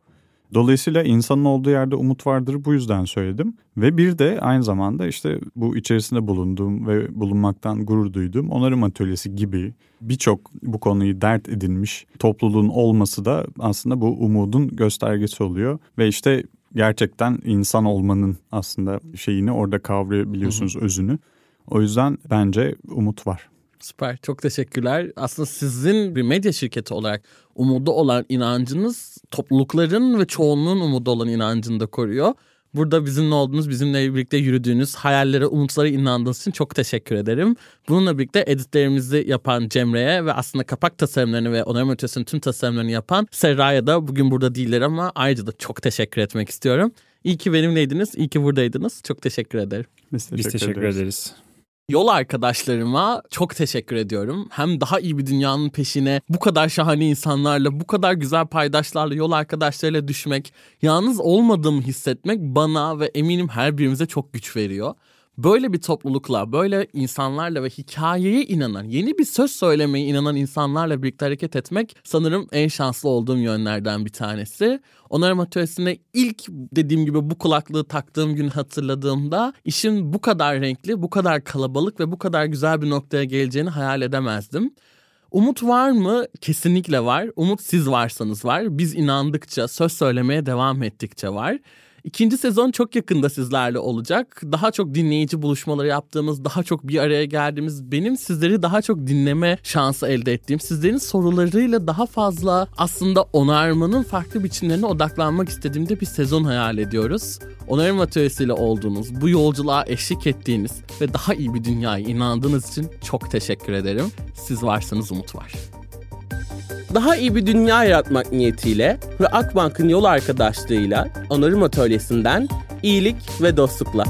Dolayısıyla insanın olduğu yerde umut vardır bu yüzden söyledim. Ve bir de aynı zamanda işte bu içerisinde bulunduğum ve bulunmaktan gurur duyduğum onarım atölyesi gibi birçok bu konuyu dert edinmiş topluluğun olması da aslında bu umudun göstergesi oluyor. Ve işte gerçekten insan olmanın aslında şeyini orada kavrayabiliyorsunuz hı hı. özünü. O yüzden bence umut var. Süper. Çok teşekkürler. Aslında sizin bir medya şirketi olarak umudu olan inancınız toplulukların ve çoğunluğun umudu olan inancını da koruyor. Burada bizimle olduğunuz, bizimle birlikte yürüdüğünüz, hayallere, umutlara inandığınız için çok teşekkür ederim. Bununla birlikte editlerimizi yapan Cemre'ye ve aslında kapak tasarımlarını ve onarım ötesinin tüm tasarımlarını yapan Serra'ya da bugün burada değiller ama ayrıca da çok teşekkür etmek istiyorum. İyi ki benimleydiniz, iyi ki buradaydınız. Çok teşekkür ederim. Biz teşekkür, Biz teşekkür ederiz. ederiz. Yol arkadaşlarıma çok teşekkür ediyorum. Hem daha iyi bir dünyanın peşine bu kadar şahane insanlarla, bu kadar güzel paydaşlarla, yol arkadaşlarıyla düşmek, yalnız olmadığımı hissetmek bana ve eminim her birimize çok güç veriyor böyle bir toplulukla, böyle insanlarla ve hikayeye inanan, yeni bir söz söylemeye inanan insanlarla birlikte hareket etmek sanırım en şanslı olduğum yönlerden bir tanesi. Onarım atölyesine ilk dediğim gibi bu kulaklığı taktığım gün hatırladığımda işin bu kadar renkli, bu kadar kalabalık ve bu kadar güzel bir noktaya geleceğini hayal edemezdim. Umut var mı? Kesinlikle var. Umut siz varsanız var. Biz inandıkça, söz söylemeye devam ettikçe var. İkinci sezon çok yakında sizlerle olacak. Daha çok dinleyici buluşmaları yaptığımız, daha çok bir araya geldiğimiz, benim sizleri daha çok dinleme şansı elde ettiğim, sizlerin sorularıyla daha fazla aslında onarmanın farklı biçimlerine odaklanmak istediğimde bir sezon hayal ediyoruz. Onarım atölyesiyle olduğunuz, bu yolculuğa eşlik ettiğiniz ve daha iyi bir dünyaya inandığınız için çok teşekkür ederim. Siz varsanız umut var daha iyi bir dünya yaratmak niyetiyle ve Akbank'ın yol arkadaşlığıyla onarım atölyesinden iyilik ve dostlukla.